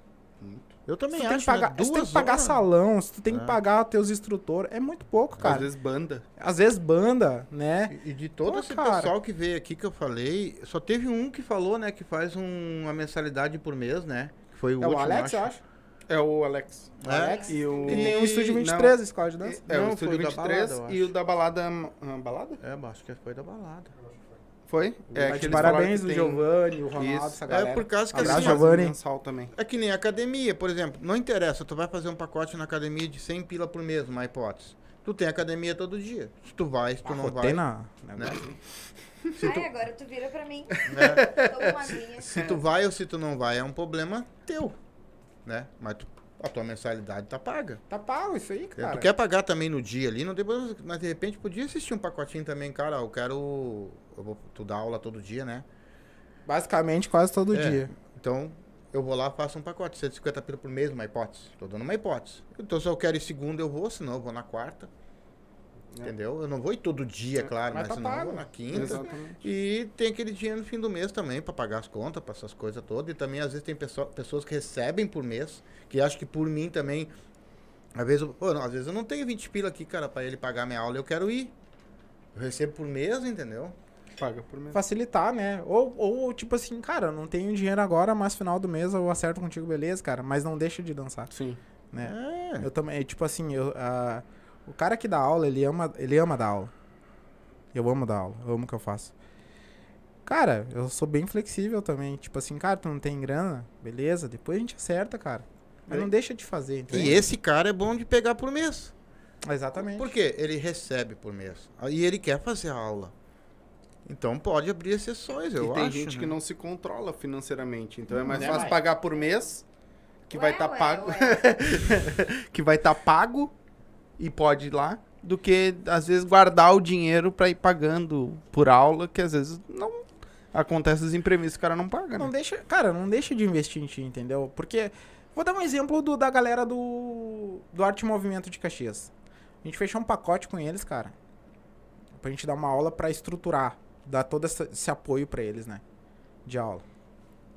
Eu também tu tem acho, que pagar, né? se tu tem Duas que pagar horas. salão, se tu tem que É. pagar teus instrutores, é muito pouco, cara. Às vezes banda. Às vezes banda, né? E e de todo Pô, esse cara. pessoal que veio aqui que eu falei, só teve um que falou, né, que faz um- uma mensalidade por mês, né? Que foi o É o último, Alex, acho. eu acho. É o Alex. É? Alex. E o... E tem o Estúdio Não, 23, a escola de dança. É, Não, o foi Estúdio o da 23 balada, e o da balada... ah, balada? É, acho que foi da balada. Foi? É, que parabéns o tem- Giovanni, o Ronaldo, Isso. essa É galera. por causa que Abraço, assim, Giovanni. mensal também. É que nem academia, por exemplo. Não interessa, tu vai fazer um pacote na academia de 100 pila por mês, uma hipótese. Tu tem academia todo dia. Se tu vai, se tu não Botei vai. na... né? Ai, agora tu vira pra mim. É, Toma uma aguinha. se tu vai ou se tu não vai, é um problema teu. Né? Mas tu- a tua mensalidade tá paga. Tá pago isso aí, cara. Tu quer pagar também no dia ali, não tem problema, mas de repente podia assistir um pacotinho também, cara. Eu quero. Eu vou, tu dá aula todo dia, né? Basicamente, quase todo É. dia. Então, eu vou lá faço um pacote, 150 pila por mês, uma hipótese. Tô dando uma hipótese. Então, se eu quero ir segunda, eu vou, senão eu vou na quarta. É. Entendeu? Eu não vou ir todo dia, claro, mas mas, tá senão eu pago. vou na quinta. Exatamente. E tem aquele dinheiro no fim do mês também pra pagar as contas, pra essas coisas todas. E também, às vezes, tem pessoa- pessoas que recebem por mês, que acham que por mim também. Às vezes, eu, pô, não, às vezes eu não tenho 20 pila aqui, cara, pra ele pagar minha aula, eu quero ir. Eu recebo por mês, entendeu? Paga por mês. Facilitar, né? Ou, ou, tipo assim, cara, eu não tenho dinheiro agora, mas final do mês eu acerto contigo, beleza, cara. Mas não deixa de dançar, Sim. né? É. Eu também, tipo assim, eu, ah, o cara que dá aula, ele ama, ele ama dar aula. Eu amo dar aula, eu amo o que eu faço. Cara, eu sou bem flexível também. Tipo assim, cara, tu não tem grana? Beleza, depois a gente acerta, cara. Mas não deixa de fazer, entendeu? E esse cara é bom de pegar por mês. Exatamente. Por quê? Ele recebe por mês. E ele quer fazer a aula. Então pode abrir exceções, eu e tem acho. gente que né? não se controla financeiramente. Então é mais Né, fácil pagar por mês, que Ué, vai estar ué, pago. ué. que vai estar pago e pode ir lá, do que às vezes guardar o dinheiro pra ir pagando por aula, que às vezes não acontece os imprevistos, o cara não paga, Não né? deixa, cara, não deixa de investir em ti, entendeu? Porque vou dar um exemplo do, da galera do do Arte e Movimento de Caxias. A gente fechou um pacote com eles, cara. Pra gente dar uma aula pra estruturar, dar todo essa- esse apoio pra eles, né? De aula.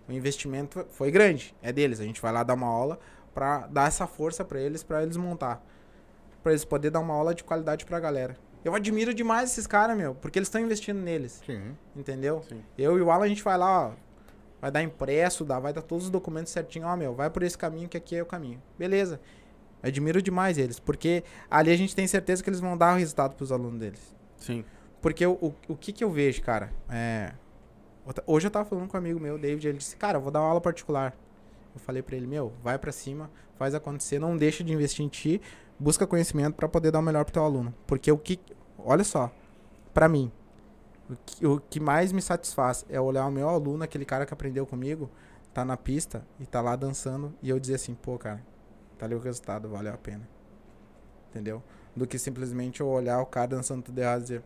O investimento foi grande, é deles. A gente vai lá dar uma aula pra dar essa força pra eles, pra eles montar. Pra eles poderem dar uma aula de qualidade pra galera. Eu admiro demais esses caras, meu, porque eles estão investindo neles. Sim. Entendeu? Sim. Eu e o Alan, a gente vai lá, ó. Vai dar impresso, dá, vai dar todos os documentos certinho. Ó, meu, vai por esse caminho que aqui é o caminho. Beleza. Admiro demais eles, porque ali a gente tem certeza que eles vão dar o resultado pros alunos deles. Sim. Porque o, o, o que que eu vejo, cara, é... Hoje eu tava falando com um amigo meu, David, ele disse, cara, eu vou dar uma aula particular. Eu falei pra ele, meu, vai pra cima, faz acontecer, não deixa de investir em ti, busca conhecimento pra poder dar o melhor pro teu aluno. Porque o que... Olha só, pra mim, o que, o que mais me satisfaz é olhar o meu aluno, aquele cara que aprendeu comigo, tá na pista e tá lá dançando, e eu dizer assim, pô, cara, tá ali o resultado, valeu a pena. Entendeu? Do que simplesmente eu olhar o cara dançando tudo errado e dizer,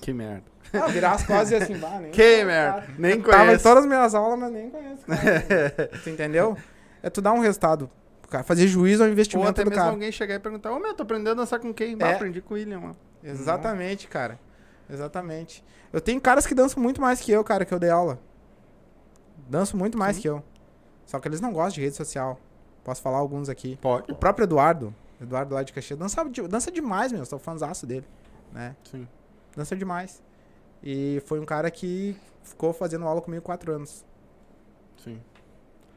Que merda. ah, virar as costas e assim, bah, nem Que conheço merda. cara. Nem Eu Tava em conheço. todas as minhas aulas, mas nem conheço. Tu entendeu? É tu dar um resultado. pro cara, fazer juízo ao Ou investimento até do mesmo cara. alguém chegar e perguntar, ô meu, tô aprendendo a dançar com quem? Bah, É. aprendi com o William, mano. Exatamente, cara. Exatamente. Eu tenho caras que dançam muito mais que eu, cara, que eu dei aula. Dançam muito mais Sim. que eu. Só que eles não gostam de rede social. Posso falar alguns aqui. Pode. O próprio Eduardo, Eduardo lá de Caxias, dança, dança demais, meu. Sou fãzaço dele, né? Sim. Dança demais. E foi um cara que ficou fazendo aula comigo quatro anos, Sim.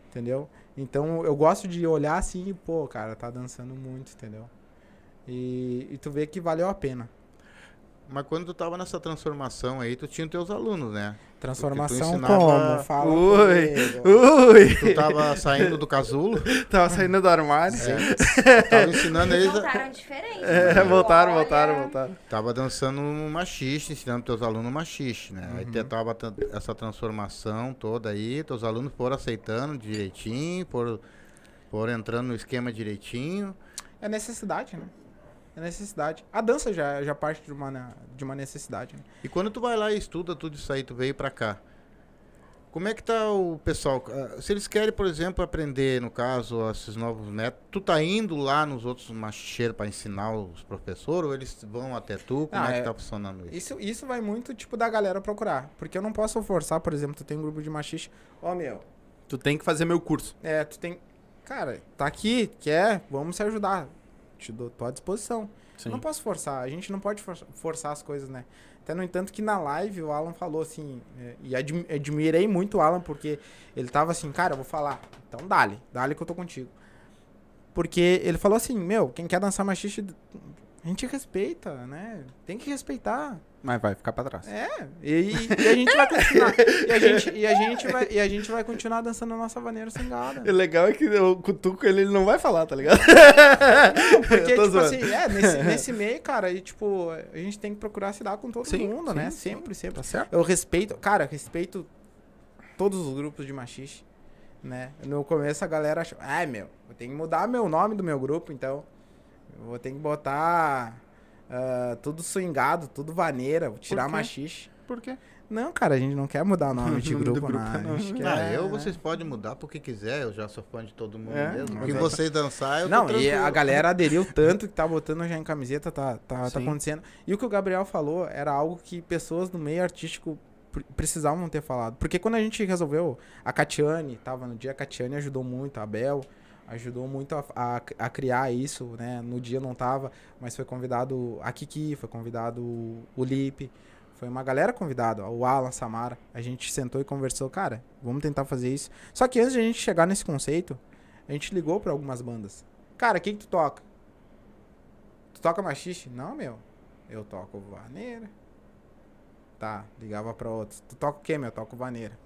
entendeu? Então eu gosto de olhar assim e, pô, cara, tá dançando muito, entendeu? E, e tu vê que valeu a pena. Mas quando tu tava nessa transformação aí, tu tinha os teus alunos, né? Transformação como? Fala Ui, comigo. ui. Tu tava saindo do casulo, Tava saindo do armário. é, tava ensinando eles, a- Voltaram diferente. É, né? voltaram, Olha, voltaram, voltaram. tava dançando um machiste, ensinando teus alunos machiste, né? Aí te- tava essa transformação toda aí, teus alunos foram aceitando direitinho, foram, foram entrando no esquema direitinho. É necessidade, né? É necessidade. A dança já, já parte de uma, na- de uma necessidade. Né? E quando tu vai lá e estuda tudo isso aí, tu veio pra cá. Como é que tá o pessoal? Ah, Se eles querem, por exemplo, aprender, no caso, esses novos métodos, tu tá indo lá nos outros macheiros pra ensinar os professores ou eles vão até tu? Como Ah, é que é- tá funcionando isso? Isso, isso vai muito, tipo, da galera procurar. Porque eu não posso forçar, por exemplo, tu tem um grupo de machiste. Ó, meu, Tu tem que fazer meu curso. é, tu tem... Cara, tá aqui, quer, vamos se ajudar. Te dou, tô à disposição. Sim. Não posso forçar, a gente não pode for- forçar as coisas, né? Até no entanto que na live o Alan falou assim, é, e admi- admirei muito o Alan, porque ele tava assim, cara, eu vou falar, então dale, dale que eu tô contigo. Porque ele falou assim, meu, quem quer dançar machiste, a gente respeita, né? Tem que respeitar. Mas vai ficar pra trás. É, e, e a gente vai continuar. E a gente, e, a gente vai, e a gente vai continuar dançando a nossa vaneira sem gada. O legal é que o cutuco ele não vai falar, tá ligado? Não, porque, tipo zoando. assim, é, nesse, nesse meio, cara, e, tipo, a gente tem que procurar se dar com todo Sim, mundo, sim, né? sim. Sempre, sempre. Tá certo? Eu respeito, cara, respeito todos os grupos de machixe, né? No começo a galera achou, ai, meu, eu tenho que mudar meu nome do meu grupo, então vou ter que botar ah, tudo swingado, tudo vaneira, vou tirar machixe. Por quê? Não, cara, a gente não quer mudar o nome de grupo, grupo, não. não. A gente Ah, quer, eu, né? vocês podem mudar porque quiser, eu já sou fã de todo mundo É, mesmo. O que é- vocês dançar, eu tô Não, e tranquilo. a galera aderiu tanto que tá botando já em camiseta, tá, tá, tá acontecendo. E o que o Gabriel falou era algo que pessoas do meio artístico pre- precisavam ter falado. Porque quando a gente resolveu, a Catiane, tava no dia, a Catiane ajudou muito, a Bel ajudou muito a, a, a criar isso, né? No dia não tava, mas foi convidado a Kiki, foi convidado o Lipe, foi uma galera convidada, o Alan, Samara. A gente sentou e conversou, cara, vamos tentar fazer isso. Só que antes de a gente chegar nesse conceito, a gente ligou pra algumas bandas. Cara, o que que tu toca? Tu toca machixe? Não, meu. Eu toco vaneira. Tá, ligava pra outros. Tu toca o quê, meu? Eu toco vaneira.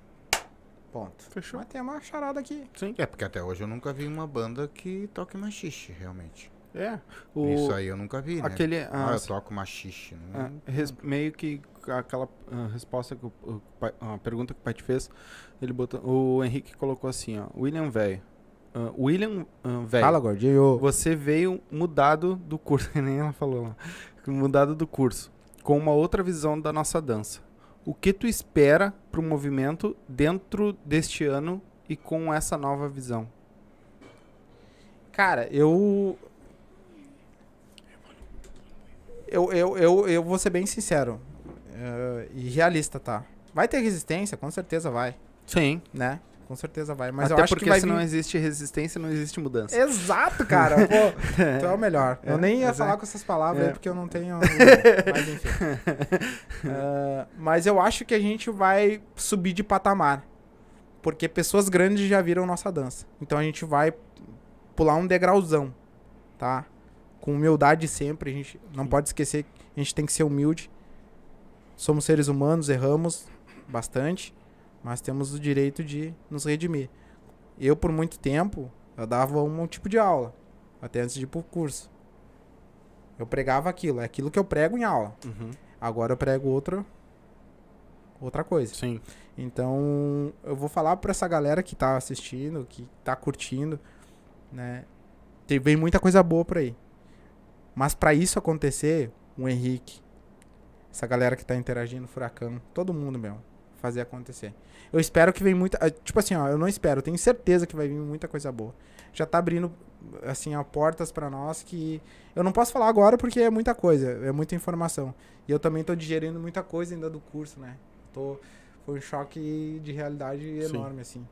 Ponto. Fechou. Mas tem uma charada aqui. Sim. É, porque até hoje eu nunca vi uma banda que toque machixe, realmente. É. O, Isso aí eu nunca vi, né? aquele. Ah, ah, eu toco machixe. ah, Não... res- meio que aquela ah, resposta que o, o pai- a pergunta que o pai te fez, ele botou. O Henrique colocou assim, ó. William velho. Ah, William ah, velho. Fala, gordinho. Você veio mudado do curso, nem ela falou lá. Mudado do curso, com uma outra visão da nossa dança. O que tu espera pro movimento dentro deste ano e com essa nova visão? Cara, eu. Eu, eu, eu, eu vou ser bem sincero. eh, e realista, tá? Vai ter resistência, com certeza vai, Sim. né? Com certeza vai. Mas Até eu acho porque que vai se vir... não existe resistência, não existe mudança. Exato, cara. Pô, tu é o melhor. É, eu nem ia falar é. com essas palavras É. aí porque eu não tenho. mas enfim. Ah, mas eu acho que a gente vai subir de patamar. Porque pessoas grandes já viram nossa dança. Então a gente vai pular um degrauzão, tá? Com humildade sempre. A gente não pode esquecer que a gente tem que ser humilde. Somos seres humanos, erramos bastante. Mas temos o direito de nos redimir. Eu, por muito tempo, eu dava um tipo de aula. Até antes de ir pro curso. Eu pregava aquilo. É aquilo que eu prego em aula. Uhum. Agora eu prego outra, outra coisa. Sim. Então, eu vou falar pra essa galera que tá assistindo, que tá curtindo, né? Tem, vem muita coisa boa por aí. Mas pra isso acontecer, o Henrique, essa galera que tá interagindo, Furacão, todo mundo, meu, fazer acontecer. Eu espero que venha muita. ah, Tipo assim, ó, eu não espero, eu tenho certeza que vai vir muita coisa boa. Já tá abrindo, assim, ó, portas pra nós que. Eu não posso falar agora porque é muita coisa, é muita informação. E eu também tô digerindo muita coisa ainda do curso, né? Tô. Foi um choque de realidade Sim. enorme, assim.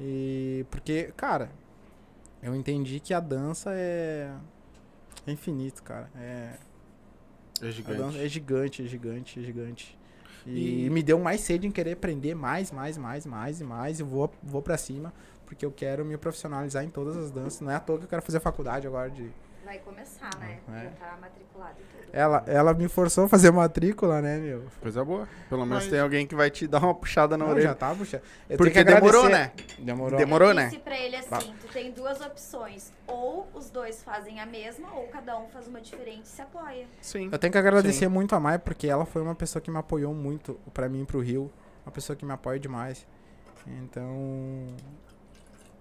E. Porque, cara, eu entendi que a dança é. É infinito, cara. É. É gigante. é gigante, é gigante, é gigante. E, E- me deu mais sede em querer aprender mais, mais, mais, mais e mais. E vou, vou pra cima, porque eu quero me profissionalizar em todas as danças. Não é à toa que eu quero fazer faculdade agora de. Vai começar, né? É. Já tá matriculado e tudo. Ela, ela me forçou a fazer matrícula, né, meu? Coisa boa. Pelo menos Mas- tem alguém que vai te dar uma puxada na Não, orelha. já tá. Eu Porque que demorou, né? Demorou. Demorou, eu né? disse pra ele assim, tu tem duas opções. Ou os dois fazem a mesma, ou cada um faz uma diferente e se apoia. Sim. Eu tenho que agradecer muito a Mai, porque ela foi uma pessoa que me apoiou muito pra mim e pro Rio. Uma pessoa que me apoia demais. Então.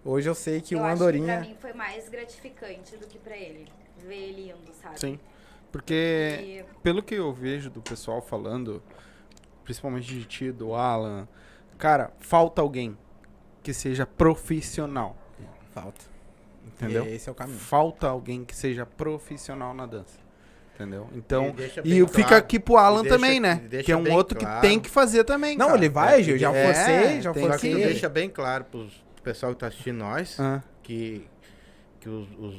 Hoje eu sei que eu o acho Andorinha. que pra mim foi mais gratificante do que pra ele. Ver ele indo, sabe? Sim. Porque, E pelo que eu vejo do pessoal falando, principalmente de ti, do Alan, cara, falta alguém que seja profissional. Falta. Entendeu? Esse é o caminho. Falta alguém que seja profissional na dança. Entendeu? Então. E E, fica claro- aqui pro Alan e deixa- também, e né? Que é um outro claro. que tem que fazer também. Não, cara. ele vai, É, Gil. Já é, forcei, já tem Só que- tu forcei. deixa bem claro pros pro pessoal que tá assistindo nós Ah, que, que os, os,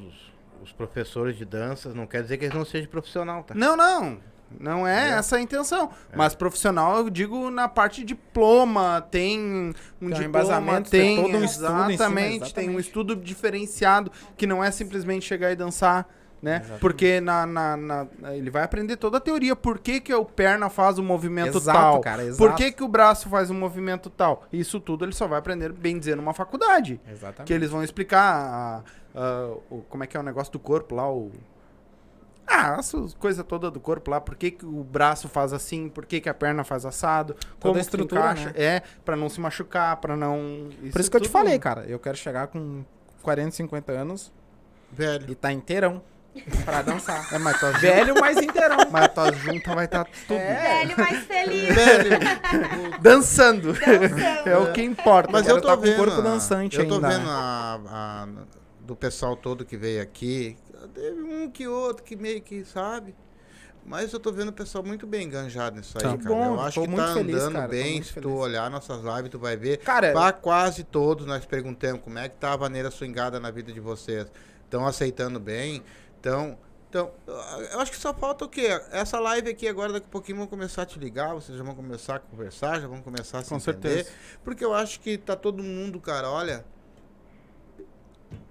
os professores de danças não quer dizer que eles não sejam profissional, tá? Não, não. Não é Entendeu? essa a intenção. Mas profissional, eu digo na parte de diploma, tem um Tem diploma, embasamento, tem tem todo um estudo cima, exatamente, tem um exatamente. estudo diferenciado que não é simplesmente chegar e dançar, né? Exatamente. Porque na, na, na- ele vai aprender toda a teoria. Por que, que o perna faz o movimento Exato, tal? cara, exato. Por que, que o braço faz um movimento tal? Isso tudo ele só vai aprender, bem dizer, numa faculdade. Exatamente. Que eles vão explicar a- a- o, como é que é o negócio do corpo lá, o. Ah, essas coisas todas do corpo lá, por que, que o braço faz assim, por que, que a perna faz assado, como a estrutura, encaixa, né? É, pra não se machucar, pra não. Por isso que eu te falei, cara. Eu quero chegar com 40, 50 anos Velho. e tá inteirão pra dançar. É, mas tuas, Velho, mas inteirão. mas tuas juntas vai estar tudo É. velho mais feliz. dançando. dançando. É o que importa. Mas eu tô tá com o vendo. corpo dançante eu tô ainda, vendo a, a- do pessoal todo que veio aqui. Teve um que outro que meio que sabe. Mas eu tô vendo o pessoal muito bem enganjado nisso aí, Tá. cara. Bom, eu acho que tá feliz, andando cara, bem. Se tu feliz. olhar nossas lives, tu vai ver. Cara, Pra quase todos nós perguntamos como é que tá a maneira swingada na vida de vocês. Estão aceitando bem? Então, então, eu acho que só falta o quê? Essa live aqui agora, daqui a pouquinho vão começar a te ligar, vocês já vão começar a conversar, já vão começar a se Com entender. certeza. Porque eu acho que tá todo mundo, cara, olha,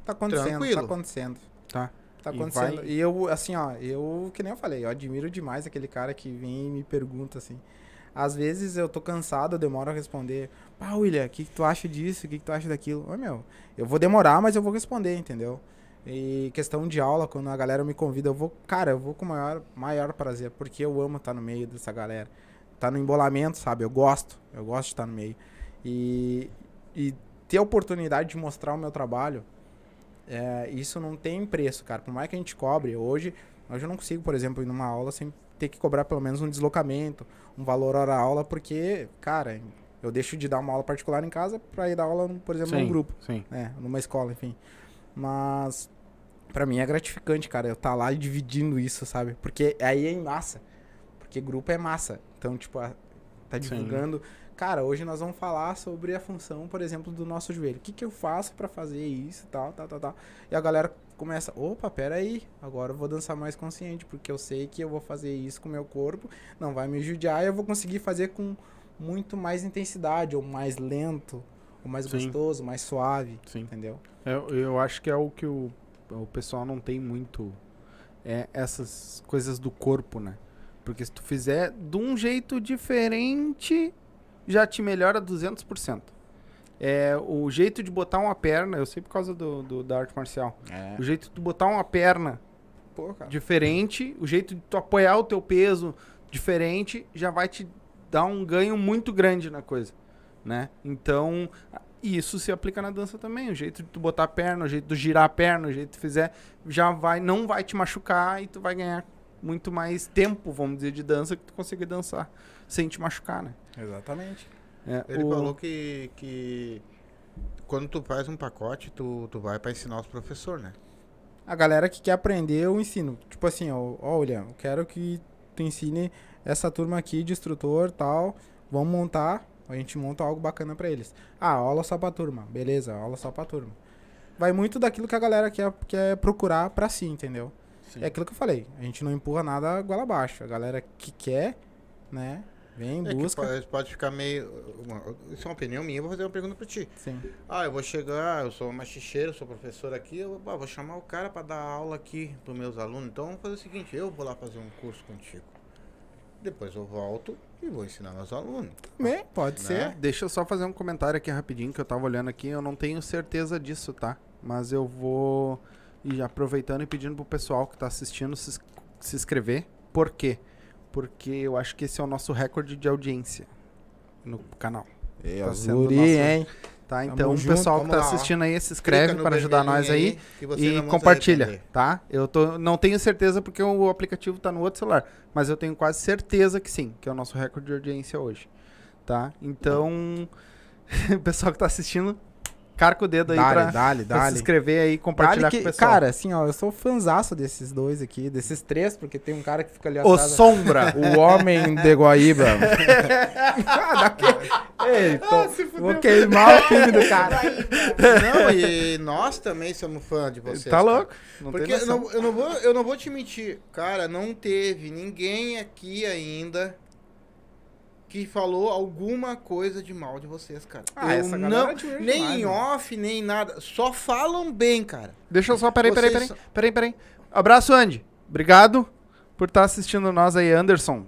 tá acontecendo, tranquilo. tá acontecendo. Tá. Tá E acontecendo. vai- E, eu, assim, ó, eu, que nem eu falei, eu admiro demais aquele cara que vem e me pergunta, assim. Às vezes eu tô cansado, eu demoro a responder. Pá, William, o que, que tu acha disso? O que, que tu acha daquilo? Ô, meu, eu vou demorar, mas eu vou responder, entendeu? E questão de aula, quando a galera me convida, eu vou, cara, eu vou com o maior, maior prazer, porque eu amo estar no meio dessa galera. Tá no embolamento, sabe? Eu gosto, eu gosto de estar no meio. E, e ter a oportunidade de mostrar o meu trabalho, é, isso não tem preço, cara. Por mais que a gente cobre, hoje, hoje eu não consigo, por exemplo, ir numa aula sem ter que cobrar pelo menos um deslocamento, um valor hora-aula, porque, cara, eu deixo de dar uma aula particular em casa pra ir dar aula, por exemplo, num grupo, Sim. né? Numa escola, enfim. Mas, pra mim é gratificante, cara, eu estar lá dividindo isso, sabe? Porque aí é em massa. Porque grupo é massa. Então, tipo, tá Sim. divulgando. Cara, hoje nós vamos falar sobre a função, por exemplo, do nosso joelho. O que, que eu faço pra fazer isso, tal, tal, tal, tal. E a galera começa, opa, pera aí, agora eu vou dançar mais consciente, porque eu sei que eu vou fazer isso com o meu corpo, não vai me judiar e eu vou conseguir fazer com muito mais intensidade, ou mais lento, ou mais Sim. gostoso, mais suave, Sim. entendeu? Eu, eu acho que é o que o, o pessoal não tem muito. É essas coisas do corpo, né? Porque se tu fizer de um jeito diferente, já te melhora 200%. É, o jeito de botar uma perna, eu sei por causa do, do- da arte marcial. É. O jeito de tu botar uma perna Pô, cara. diferente, o jeito de tu apoiar o teu peso diferente, já vai te dar um ganho muito grande na coisa, né? Então, isso se aplica na dança também. O jeito de tu botar a perna, o jeito de tu girar a perna, o jeito que tu fizer, já vai, não vai te machucar e tu vai ganhar muito mais tempo, vamos dizer, de dança que tu conseguir dançar sem te machucar, né? Exatamente. É, Ele o- falou que, que quando tu faz um pacote, tu, tu vai pra ensinar os professores, né? A galera que quer aprender, eu ensino. Tipo assim, ó, William, eu quero que tu ensine essa turma aqui de instrutor tal. Vamos montar, a gente monta algo bacana pra eles. Ah, aula só pra turma. Beleza, aula só pra turma. Vai muito daquilo que a galera quer, quer procurar pra si, entendeu? É aquilo que eu falei. A gente não empurra nada goela abaixo. A galera que quer, né, vem, É busca. pode, pode ficar meio. uma- isso é uma opinião minha, eu vou fazer uma pergunta pra ti. Sim. Ah, eu vou chegar, eu sou machicheiro, sou professor aqui, eu vou- vou chamar o cara pra dar aula aqui pros meus alunos. Então vamos fazer o seguinte, eu vou lá fazer um curso contigo. Depois eu volto e vou ensinar meus alunos. Também, pode Né? ser. Deixa eu só fazer um comentário aqui rapidinho que eu tava olhando aqui. Eu não tenho certeza disso, tá? Mas eu vou ir aproveitando e pedindo pro pessoal que tá assistindo se, se inscrever. Por quê? Porque eu acho que esse é o nosso recorde de audiência no canal. É, Tá sendo Zuri, nosso- hein? Tá? Então, o junto, pessoal que vamos tá lá, ó. assistindo aí, se inscreve para ajudar nós aí. que você e se compartilha, tá? Eu tô, não tenho certeza porque o aplicativo tá no outro celular, mas eu tenho quase certeza que sim, que é o nosso recorde de audiência hoje, tá? Então, o pessoal que tá assistindo, carca o dedo aí Dale, pra, dale, pra se dale. inscrever aí e compartilhar Dale com o que- pessoal. Cara, assim, ó, eu sou fãzaço desses dois aqui, desses três, porque tem um cara que fica ali o atrás. Sombra. O homem de Guaíba. ah, daqui. Ei, tô, vou queimar o filme do cara. Não, e nós também somos fã de vocês. tá louco? Não Porque tem eu não, eu, não vou, eu não vou te mentir. Cara, não teve ninguém aqui ainda que falou alguma coisa de mal de vocês, cara. Ah, eu essa não, é nem demais, em né? off, nem em nada. Só falam bem, cara. Deixa eu só, peraí, peraí, peraí, peraí, peraí. Abraço, Andy. Obrigado por estar assistindo nós aí, Anderson.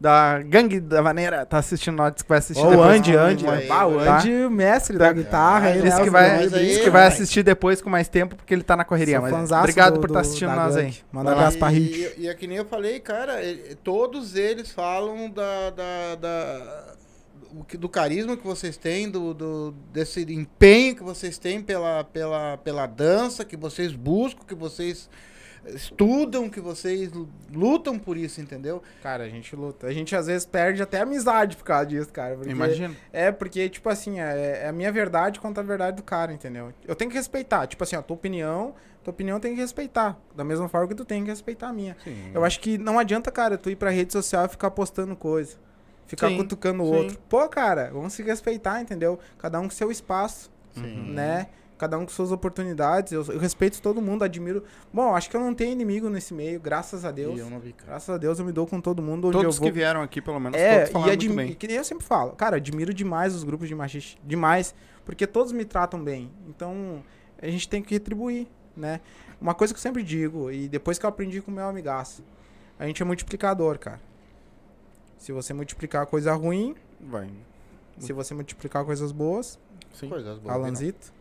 Da Gangue da Maneira, tá assistindo nós, disse que vai assistir Ó, o depois. Andy, Andy. Bah, o tá? Andy, o mestre da guitarra. Ah, ele é que o vai, aí, diz que vai assistir depois com mais tempo, porque ele tá na correria. Mas obrigado do- por estar do- assistindo da nós aí. Manda abraço pra Hit. E, e é que nem eu falei, cara, ele- todos eles falam da, da, da- o que- do carisma que vocês têm, do, do- desse empenho que vocês têm pela, pela, pela dança, que vocês buscam, que vocês estudam, que vocês lutam por isso, entendeu? Cara, a gente luta. A gente às vezes perde até amizade por causa disso, cara. Imagina. É, porque, tipo assim, é, é a minha verdade contra a verdade do cara, entendeu? Eu tenho que respeitar. Tipo assim, a tua opinião, tua opinião tem que respeitar. Da mesma forma que tu tem que respeitar a minha. Sim. Eu acho que não adianta, cara, tu ir pra rede social e ficar postando coisa. Ficar Sim, cutucando o outro. Pô, cara, vamos se respeitar, entendeu? Cada um com seu espaço, Sim. né? Cada um com suas oportunidades. Eu, eu respeito todo mundo, admiro. Bom, acho que eu não tenho inimigo nesse meio, graças a Deus. E eu não vi, cara. Graças a Deus eu me dou com todo mundo onde Todos eu vou. que vieram aqui, pelo menos, É, todos e falaram muito admi- bem. que nem eu sempre falo, cara, admiro demais os grupos de machistas, demais, porque todos me tratam bem. Então, a gente tem que retribuir, né? Uma coisa que eu sempre digo, e depois que eu aprendi com o meu amigaço, a gente é multiplicador, cara. Se você multiplicar coisa ruim, Vai. se você multiplicar coisas boas, Sim. Coisas boas. Alanzito,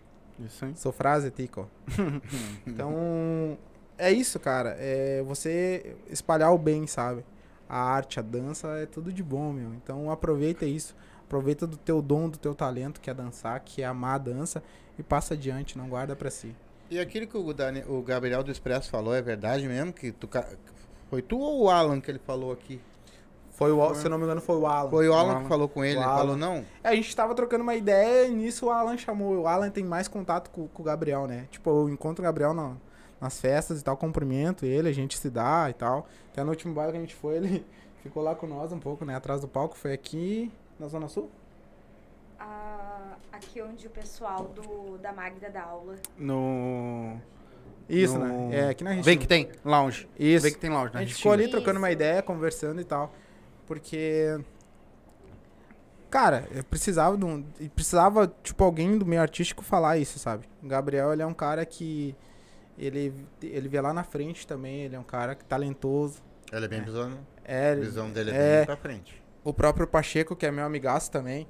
Isso aí. sou frase, Tico. então, é isso, cara. É você espalhar o bem, sabe? A arte, a dança é tudo de bom, meu. Então aproveita isso. Aproveita do teu dom, do teu talento, que é dançar, que é amar a dança, e passa adiante, não guarda pra si. E aquilo que o, Dani- o Gabriel do Expresso falou é verdade mesmo? Que tu, foi tu ou o Alan que ele falou aqui? Foi o, se eu não me engano, foi o Alan. Foi o Alan, Alan. que falou com ele, O ele falou não? É, a gente tava trocando uma ideia e nisso o Alan chamou. O Alan tem mais contato com, com o Gabriel, né? Tipo, eu encontro o Gabriel na- nas festas e tal, cumprimento ele, a gente se dá e tal. Até no último baile que a gente foi, ele ficou lá com nós um pouco, né? Atrás do palco. Foi aqui na Zona Sul? Ah, aqui onde o pessoal do, da Magda dá aula. No. Isso, No- né? É, aqui na gente. Vem que tem, lounge. Isso. Vem que tem lounge, A né? gente ficou ali Isso. trocando uma ideia, conversando e tal. Porque. Cara, eu precisava de um. e Precisava, tipo, alguém do meio artístico falar isso, sabe? O Gabriel, ele é um cara que. Ele, ele vê lá na frente também, ele é um cara que talentoso. Ele é bem visão, É, a visão dele é, é. bem pra frente. o próprio Pacheco, que é meu amigaço também.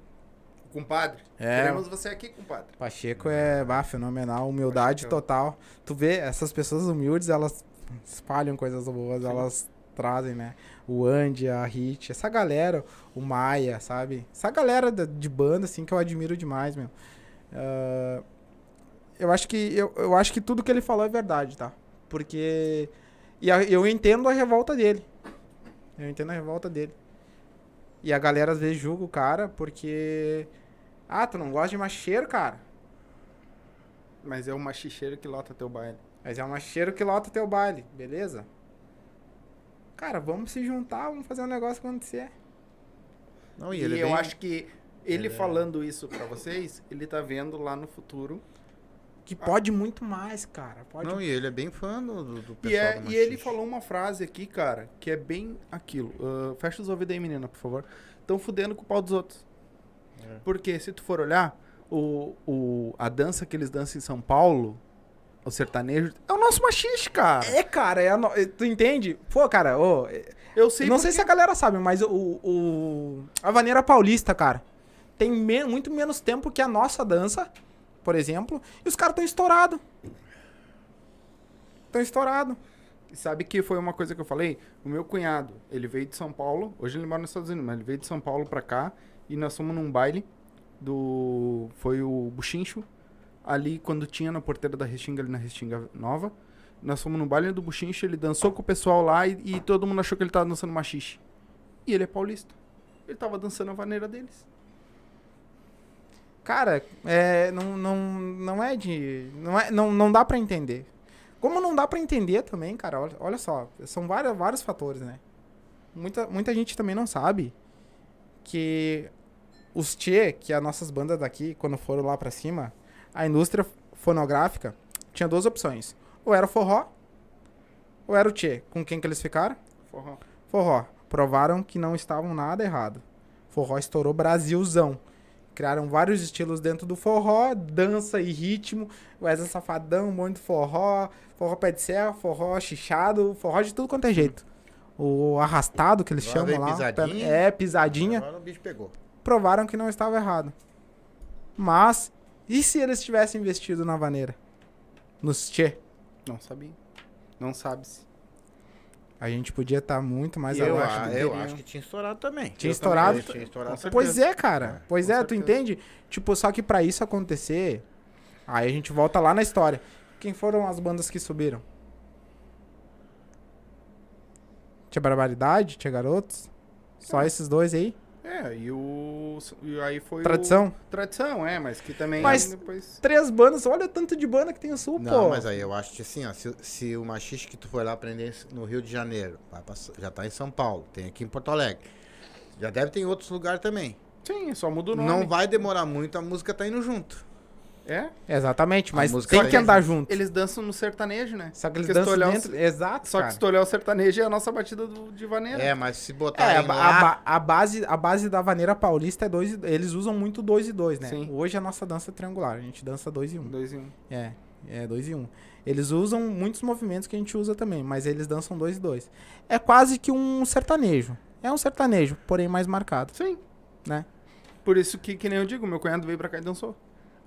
Compadre. É. Queremos você aqui, compadre. Pacheco é bah, fenomenal, humildade Pacheco total. Tu vê, essas pessoas humildes, elas espalham coisas boas, elas trazem, né? O Andy, a Hit, essa galera, o Maia, sabe? Essa galera de banda, assim, que eu admiro demais, meu. Ah, eu acho que eu, eu acho que tudo que ele falou é verdade, tá? Porque e a- eu entendo a revolta dele. Eu entendo a revolta dele. E a galera às vezes julga o cara porque ah, tu não gosta de macheiro, cara. Mas é o machicheiro que lota teu baile. Mas é um macheiro que lota teu baile, beleza? Cara, vamos se juntar, vamos fazer um negócio acontecer. Não, E, e ele é eu bem- acho que ele ele é- falando isso pra vocês, ele tá vendo lá no futuro. Que pode muito mais, cara. Pode Não, e ele é bem fã do, do do E, pessoal é, do e ele falou uma frase aqui, cara, que é bem aquilo. Ah, fecha os ouvidos aí, menina, por favor. Estão fudendo com o pau dos outros. É. Porque se tu for olhar, o, o, a dança que eles dançam em São Paulo, o sertanejo, é o nosso machiste, cara. É, cara, é no- tu entende? Pô, cara, ô, Eu sei não sei porque- se a galera sabe, mas o, o a vaneira paulista, cara, tem me- muito menos tempo que a nossa dança, por exemplo, e os caras estão estourados. Estão estourados. E Sabe que foi uma coisa que eu falei? O meu cunhado, ele veio de São Paulo, hoje ele mora nos Estados Unidos, mas ele veio de São Paulo pra cá e nós fomos num baile do. Foi o Buchincho, ali quando tinha na porteira da Restinga, ali na Restinga Nova. Nós fomos no baile do Buchincho, ele dançou com o pessoal lá e, e todo mundo achou que ele tava dançando machixe. E ele é paulista. Ele tava dançando a vaneira deles. Cara, é, não, não, não é de. Não, é, não, não dá pra entender. Como não dá pra entender também, cara, olha, olha só, são vários, vários fatores, né? Muita, muita gente também não sabe que os Tchê, que é as nossas bandas daqui, quando foram lá pra cima, a indústria fonográfica tinha duas opções. Ou era o forró, ou era o Tchê. Com quem que eles ficaram? Forró. Forró. Provaram que não estavam nada errado. Forró estourou Brasilzão. Criaram vários estilos dentro do forró, dança e ritmo. Wesley Safadão, um monte de forró, forró pé de serra, forró chichado, forró de tudo quanto é jeito. O arrastado que eles Agora chamam lá. pisadinha. É, pisadinha. Agora o bicho pegou. Provaram que não estava errado. Mas, e se eles tivessem investido na vaneira? Nos Tchê? Não sabia. Não sabe-se. A gente podia estar muito mais eu, abaixo. a- do- eu acho que tinha estourado também. Tinha Eu estourado? também Tinha estourado. Pois é, cara. É, pois com é, tu certeza. entende? Tipo, só que pra isso acontecer, aí a gente volta lá na história. Quem foram as bandas que subiram? Tinha Barbaridade, tinha Garotos? Só esses dois aí? É, e o. E aí foi. o- Tradição? Tradição, é, mas que também. Mas- depois... Três bandas, olha o tanto de banda que tem o Sul, Não, pô. mas aí eu acho que assim, ó, se, se o machiste que tu foi lá aprender no Rio de Janeiro, vai pra- já tá em São Paulo, tem aqui em Porto Alegre. Já deve ter em outros lugares também. Sim, só muda o nome. Não vai demorar muito, a música tá indo junto. É? Exatamente, mas tem vai- que andar junto. Eles dançam no sertanejo, né? Só que eles Porque se dançam olhar o- dentro. Exato, Só que cara. se tu olhar o sertanejo é a nossa batida do, de vaneira. É, mas se É, botarem a, lá... a a base, a base da vaneira paulista é dois. e- Eles usam muito dois e dois, né? Sim. Hoje a nossa dança é triangular, a gente dança dois e um. Dois e um. É, é dois e um. Eles usam muitos movimentos que a gente usa também, mas eles dançam dois e dois. É quase que um sertanejo. É um sertanejo, porém mais marcado, Sim. né? Por isso que, que nem eu digo, meu cunhado veio pra cá e dançou.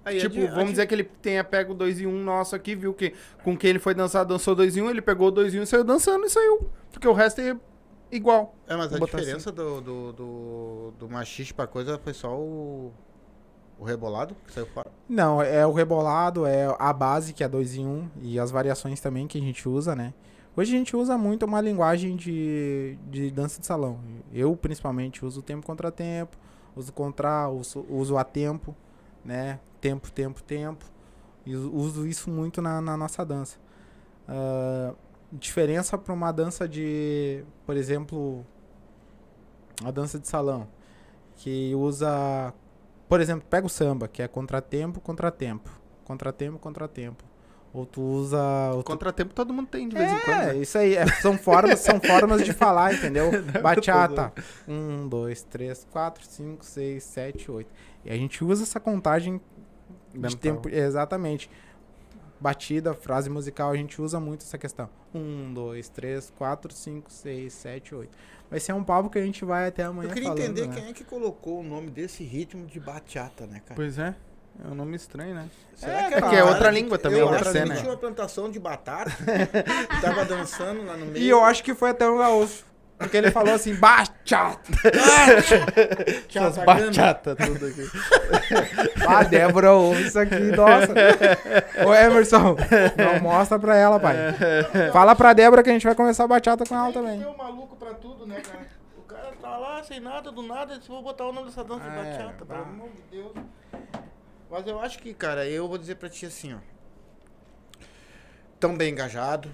Aí, tipo, adi- vamos adi- dizer que ele tenha pego 2 e 1 um nosso aqui, viu que com quem ele foi dançar dançou 2 e 1, um, ele pegou 2 e 1 um, e saiu dançando e saiu. Porque o resto é igual. É, mas a Vou botar diferença do, do, do, do machiste pra coisa foi só o... O rebolado que saiu fora. Não, é o rebolado, é a base que é dois em um e as variações também que a gente usa, né? Hoje a gente usa muito uma linguagem de, de dança de salão. Eu, principalmente, uso tempo contra tempo, uso contra, uso, uso a tempo, né? Tempo, tempo, tempo. E uso- isso muito na, na nossa dança. Ah, diferença para uma dança de, por exemplo, a dança de salão, que usa, por exemplo, pega o samba, que é contratempo, contratempo, contratempo, contratempo. Ou tu usa. Ou tu Contratempo todo mundo tem de vez em quando. é, né? isso aí. é, são, formas, são formas de falar, entendeu? Bachata. Um, dois, três, quatro, cinco, seis, sete, oito. E a gente usa essa contagem de tempo. Exatamente. Batida, frase musical, a gente usa muito essa questão. Um, dois, três, quatro, cinco, seis, sete, oito. Vai ser um papo que a gente vai até amanhã Eu queria falando, entender né? quem é que colocou o nome desse ritmo de bachata, né, cara? Pois é. É um nome estranho, né? Será É, que cara. que é outra língua também, eu outra cena. que tinha uma plantação de batata, tava dançando lá no meio. E eu acho que foi até um gaúcho. Porque ele falou assim, bachata. Essas bachatas tudo aqui. Ah, Débora ouve isso aqui, nossa. Ô, Emerson, não mostra pra ela, pai. Fala pra Débora que a gente vai começar a bachata com ela também. Tem um maluco pra tudo, né, cara? O cara tá lá sem nada, do nada, disse, vou botar o nome dessa dança de É, bachata, pelo amor de Deus. Mas eu acho que, cara, eu vou dizer pra ti assim, ó. Tão bem engajado.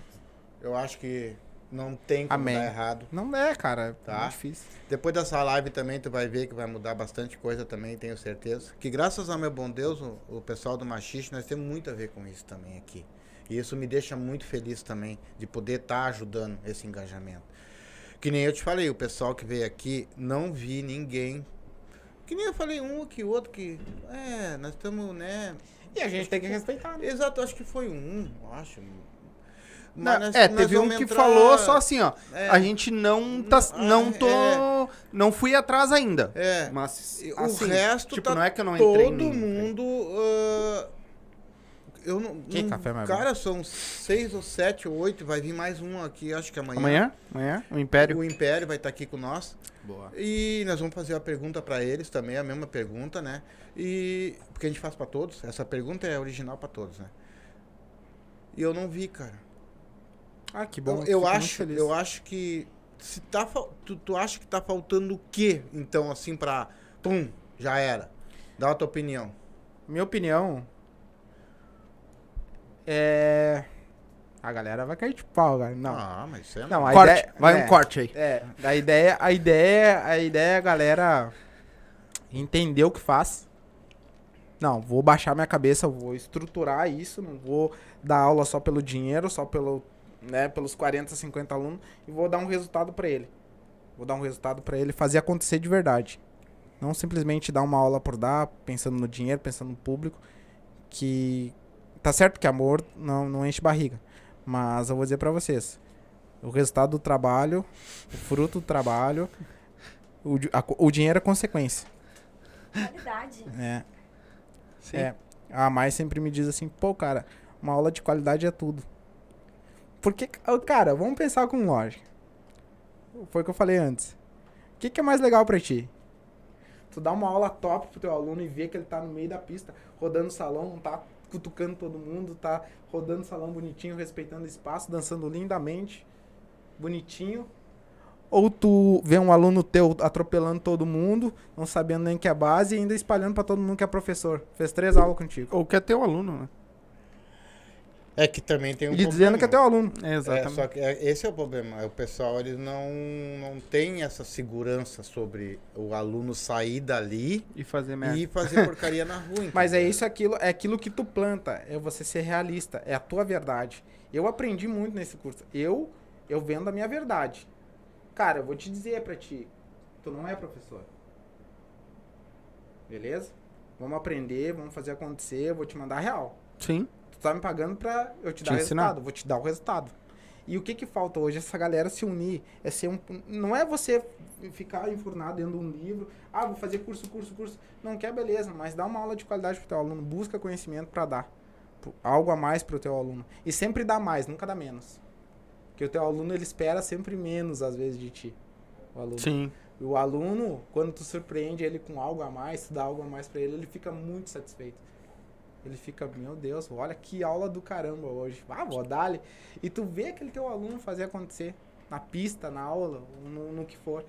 Eu acho que não tem como Amém. dar errado. Não é, cara. Tá. Tá. difícil. Depois dessa live também tu vai ver que vai mudar bastante coisa também, tenho certeza. Que graças ao meu bom Deus, o, o pessoal do Machiste, nós temos muito a ver com isso também aqui. E isso me deixa muito feliz também, de poder estar ajudando esse engajamento. Que nem eu te falei, o pessoal que veio aqui, não vi ninguém. Que nem eu falei um que outro que. É, nós estamos, né? E a gente tem que respeitar, né? Exato, acho que foi um, acho. Não, nós- é, nós teve um que entrar- falou só assim, ó. É. A gente não tá. Ah, Não tô. é. Não fui atrás ainda. É. Mas. E o assim, resto tipo, tá não é que eu não entrei todo em- mundo. ah, eu não. Que não- café mais Cara, são seis ou sete ou oito. Vai vir mais um aqui, acho que amanhã. Amanhã? Amanhã? O Império. O Império vai estar aqui com nós. Boa. E nós vamos fazer a pergunta pra eles também, a mesma pergunta, né? E. Porque a gente faz pra todos. Essa pergunta é original pra todos, né? E eu não vi, cara. Ah, que Então, bom. eu acho, eu acho que se tá tu, tu acha que tá faltando o quê? Então assim pra pum, já era. Dá a tua opinião. Minha opinião é. A galera vai cair de pau, cara. Não. Ah, mas isso é Não, a Corte. ideia- Vai é. um corte aí. É, a ideia, a ideia, a ideia é a galera entender o que faz. Não, vou baixar minha cabeça, vou estruturar isso, não vou dar aula só pelo dinheiro, só pelo, né, pelos 40, 50 alunos e vou dar um resultado pra ele. Vou dar um resultado pra ele fazer acontecer de verdade. Não simplesmente dar uma aula por dar, pensando no dinheiro, pensando no público, que tá certo que amor não, não enche barriga, mas eu vou dizer pra vocês, o resultado do trabalho, o fruto do trabalho, o, a o dinheiro é consequência. Qualidade. né? Sim. É. A mais sempre me diz assim, pô, cara, uma aula de qualidade é tudo. Porque, ô, cara, vamos pensar com lógica. Foi o que eu falei antes. O que, que é mais legal pra ti? Tu dá uma aula top pro teu aluno e ver que ele tá no meio da pista, rodando o salão, tá cutucando todo mundo, tá rodando o salão bonitinho, respeitando o espaço, dançando lindamente, bonitinho. Ou tu vê um aluno teu atropelando todo mundo, não sabendo nem que é base e ainda espalhando pra todo mundo que é professor. Fez três aulas contigo. Ou quer ter o aluno, né? É que também tem um e dizendo que é teu aluno. É, É, exatamente. só que é- esse é o problema. O pessoal eles não não tem essa segurança sobre o aluno sair dali E fazer merda. e fazer porcaria na rua. Mas é isso, aquilo, é aquilo que tu planta, é você ser realista, é a tua verdade. Eu aprendi muito nesse curso. Eu, eu vendo a minha verdade. Cara, eu vou te dizer pra ti, tu não é professor. Beleza? Vamos aprender, vamos fazer acontecer, eu vou te mandar real. Sim. Tu tá me pagando pra eu te, Te dar ensinar. resultado, vou te dar o resultado. E o que que falta hoje? Essa galera se unir, é ser um, não é você ficar enfurnado dentro de um livro, ah, vou fazer curso, curso, curso. Não quer, beleza, mas dá uma aula de qualidade pro teu aluno, busca conhecimento pra dar. Algo a mais pro teu aluno. E sempre dá mais, nunca dá menos. Porque o teu aluno, ele espera sempre menos, às vezes, de ti. O aluno. Sim. O aluno, quando tu surpreende ele com algo a mais, tu dá algo a mais pra ele, ele fica muito satisfeito. Ele fica, meu Deus, olha que aula do caramba hoje. Ah, vou dar-lhe. E tu vê aquele teu aluno fazer acontecer. Na pista, na aula, no, no que for.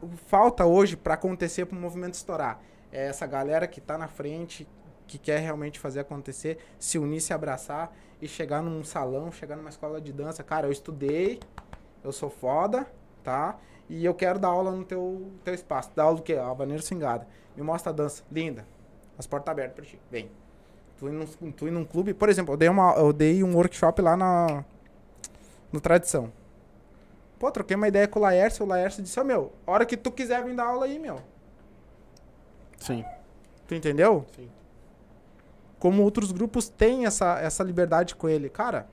O Falta hoje pra acontecer pro movimento estourar. É essa galera que tá na frente, que quer realmente fazer acontecer, se unir, se abraçar e chegar num salão, chegar numa escola de dança. Cara, eu estudei, eu sou foda, tá? E eu quero dar aula no teu, teu espaço. Dar aula do quê? Alvaneiro Singada. Me mostra a dança. Linda. As portas abertas pra ti. Vem. Tu ir, num, tu ir num clube. Por exemplo, eu dei, uma, eu dei um workshop lá na. No Tradição. Pô, troquei uma ideia com o Laércio. O Laércio disse: Ô meu, a hora que tu quiser vir dar aula aí, meu. Sim. Tu entendeu? Sim. Como outros grupos têm essa, essa liberdade com ele. Cara,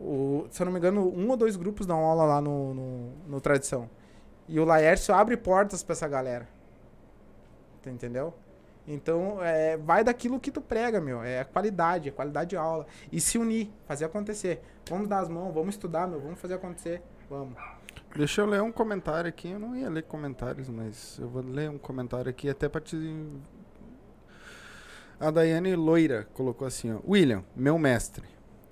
o, se eu não me engano, um ou dois grupos dão aula lá no, no, no Tradição. E o Laércio abre portas pra essa galera. Tu entendeu? Então, é, vai daquilo que tu prega, meu. É qualidade, é qualidade de aula. E se unir, fazer acontecer. Vamos dar as mãos, vamos estudar, meu. Vamos fazer acontecer. Vamos. Deixa eu ler um comentário aqui. Eu não ia ler comentários, mas eu vou ler um comentário aqui até pra te. A Daiane Loira colocou assim: ó, William, meu mestre,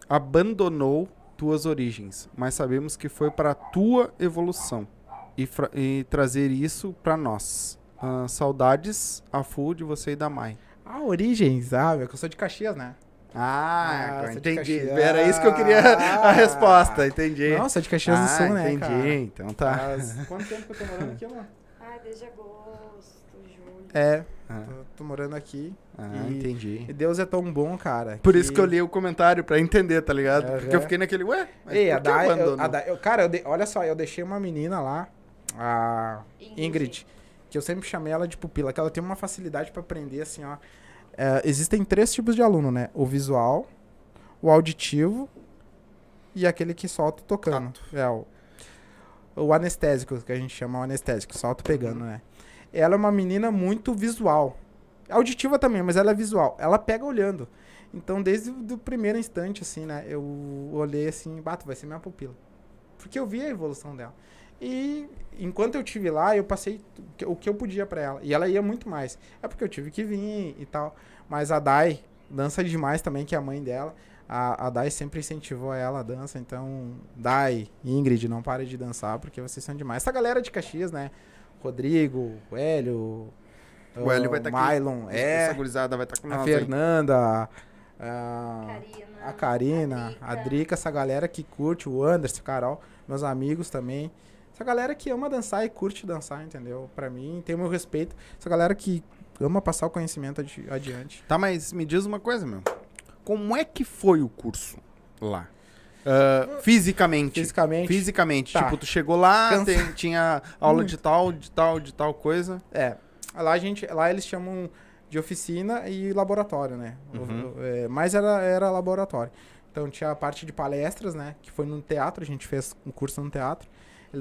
abandonou tuas origens, mas sabemos que foi para tua evolução e, e trazer isso pra nós. Ah, saudades a full de você e da mãe. Ah, origens, ah, meu, que eu sou de Caxias, né? Ah, Ah, entendi. Caxias. Era isso que eu queria a Ah. resposta, entendi. Não, sou de Caxias do ah, Sul, né, entendi. cara? Então tá. Faz- Quanto tempo que eu tô morando aqui, mano? Ai, desde agosto, julho. É, Ah, tô, tô morando aqui. ah, E- entendi. E Deus é tão bom, cara. Por isso que eu li o comentário, pra entender, tá ligado? Porque eu fiquei naquele, ué, mas Ei, por a que Dai, eu, abandonou? a Dai- eu- cara, eu de- olha só, eu deixei uma menina lá, a Ingrid, que eu sempre chamei ela de pupila, que ela tem uma facilidade pra aprender, assim, ó. É, existem três tipos de aluno, né? O visual, o auditivo e aquele que solta tocando. É, o, o anestésico, que a gente chama o anestésico, solta pegando, né? Ela é uma menina muito visual. Auditiva também, mas ela é visual. Ela pega olhando. Então, desde o primeiro instante, assim, né? Eu olhei assim, bato, vai ser minha pupila. Porque eu vi a evolução dela. E enquanto eu tive lá, eu passei o que eu podia pra ela. E ela ia muito mais. É porque eu tive que vir e tal. Mas a Dai dança demais também, que é a mãe dela. A, a Dai sempre incentivou ela a dança. Então, Dai, Ingrid, não pare de dançar, porque vocês são demais. Essa galera de Caxias, né? Rodrigo, o Hélio, O Hélio vai tá aqui. Mylon, é, Essa gurizada vai estar com a nós aí. Fernanda, a, Karina. a Karina, Drica. a Drica, essa galera que curte, o Anderson, a Carol, meus amigos também. Essa galera que ama dançar e curte dançar, entendeu? Pra mim, tem o meu respeito. Essa galera que ama passar o conhecimento adi- adiante. Tá, mas me diz uma coisa, meu. Como é que foi o curso lá? Ah, fisicamente. Fisicamente, Fisicamente. Tá. Tipo, tu chegou lá, tem- tinha aula de tal, de tal, de tal coisa. é. Lá, a gente, lá eles chamam de oficina e laboratório, né? Uhum. é, mas era, era laboratório. Então tinha a parte de palestras, né? Que foi no teatro, a gente fez um curso no teatro.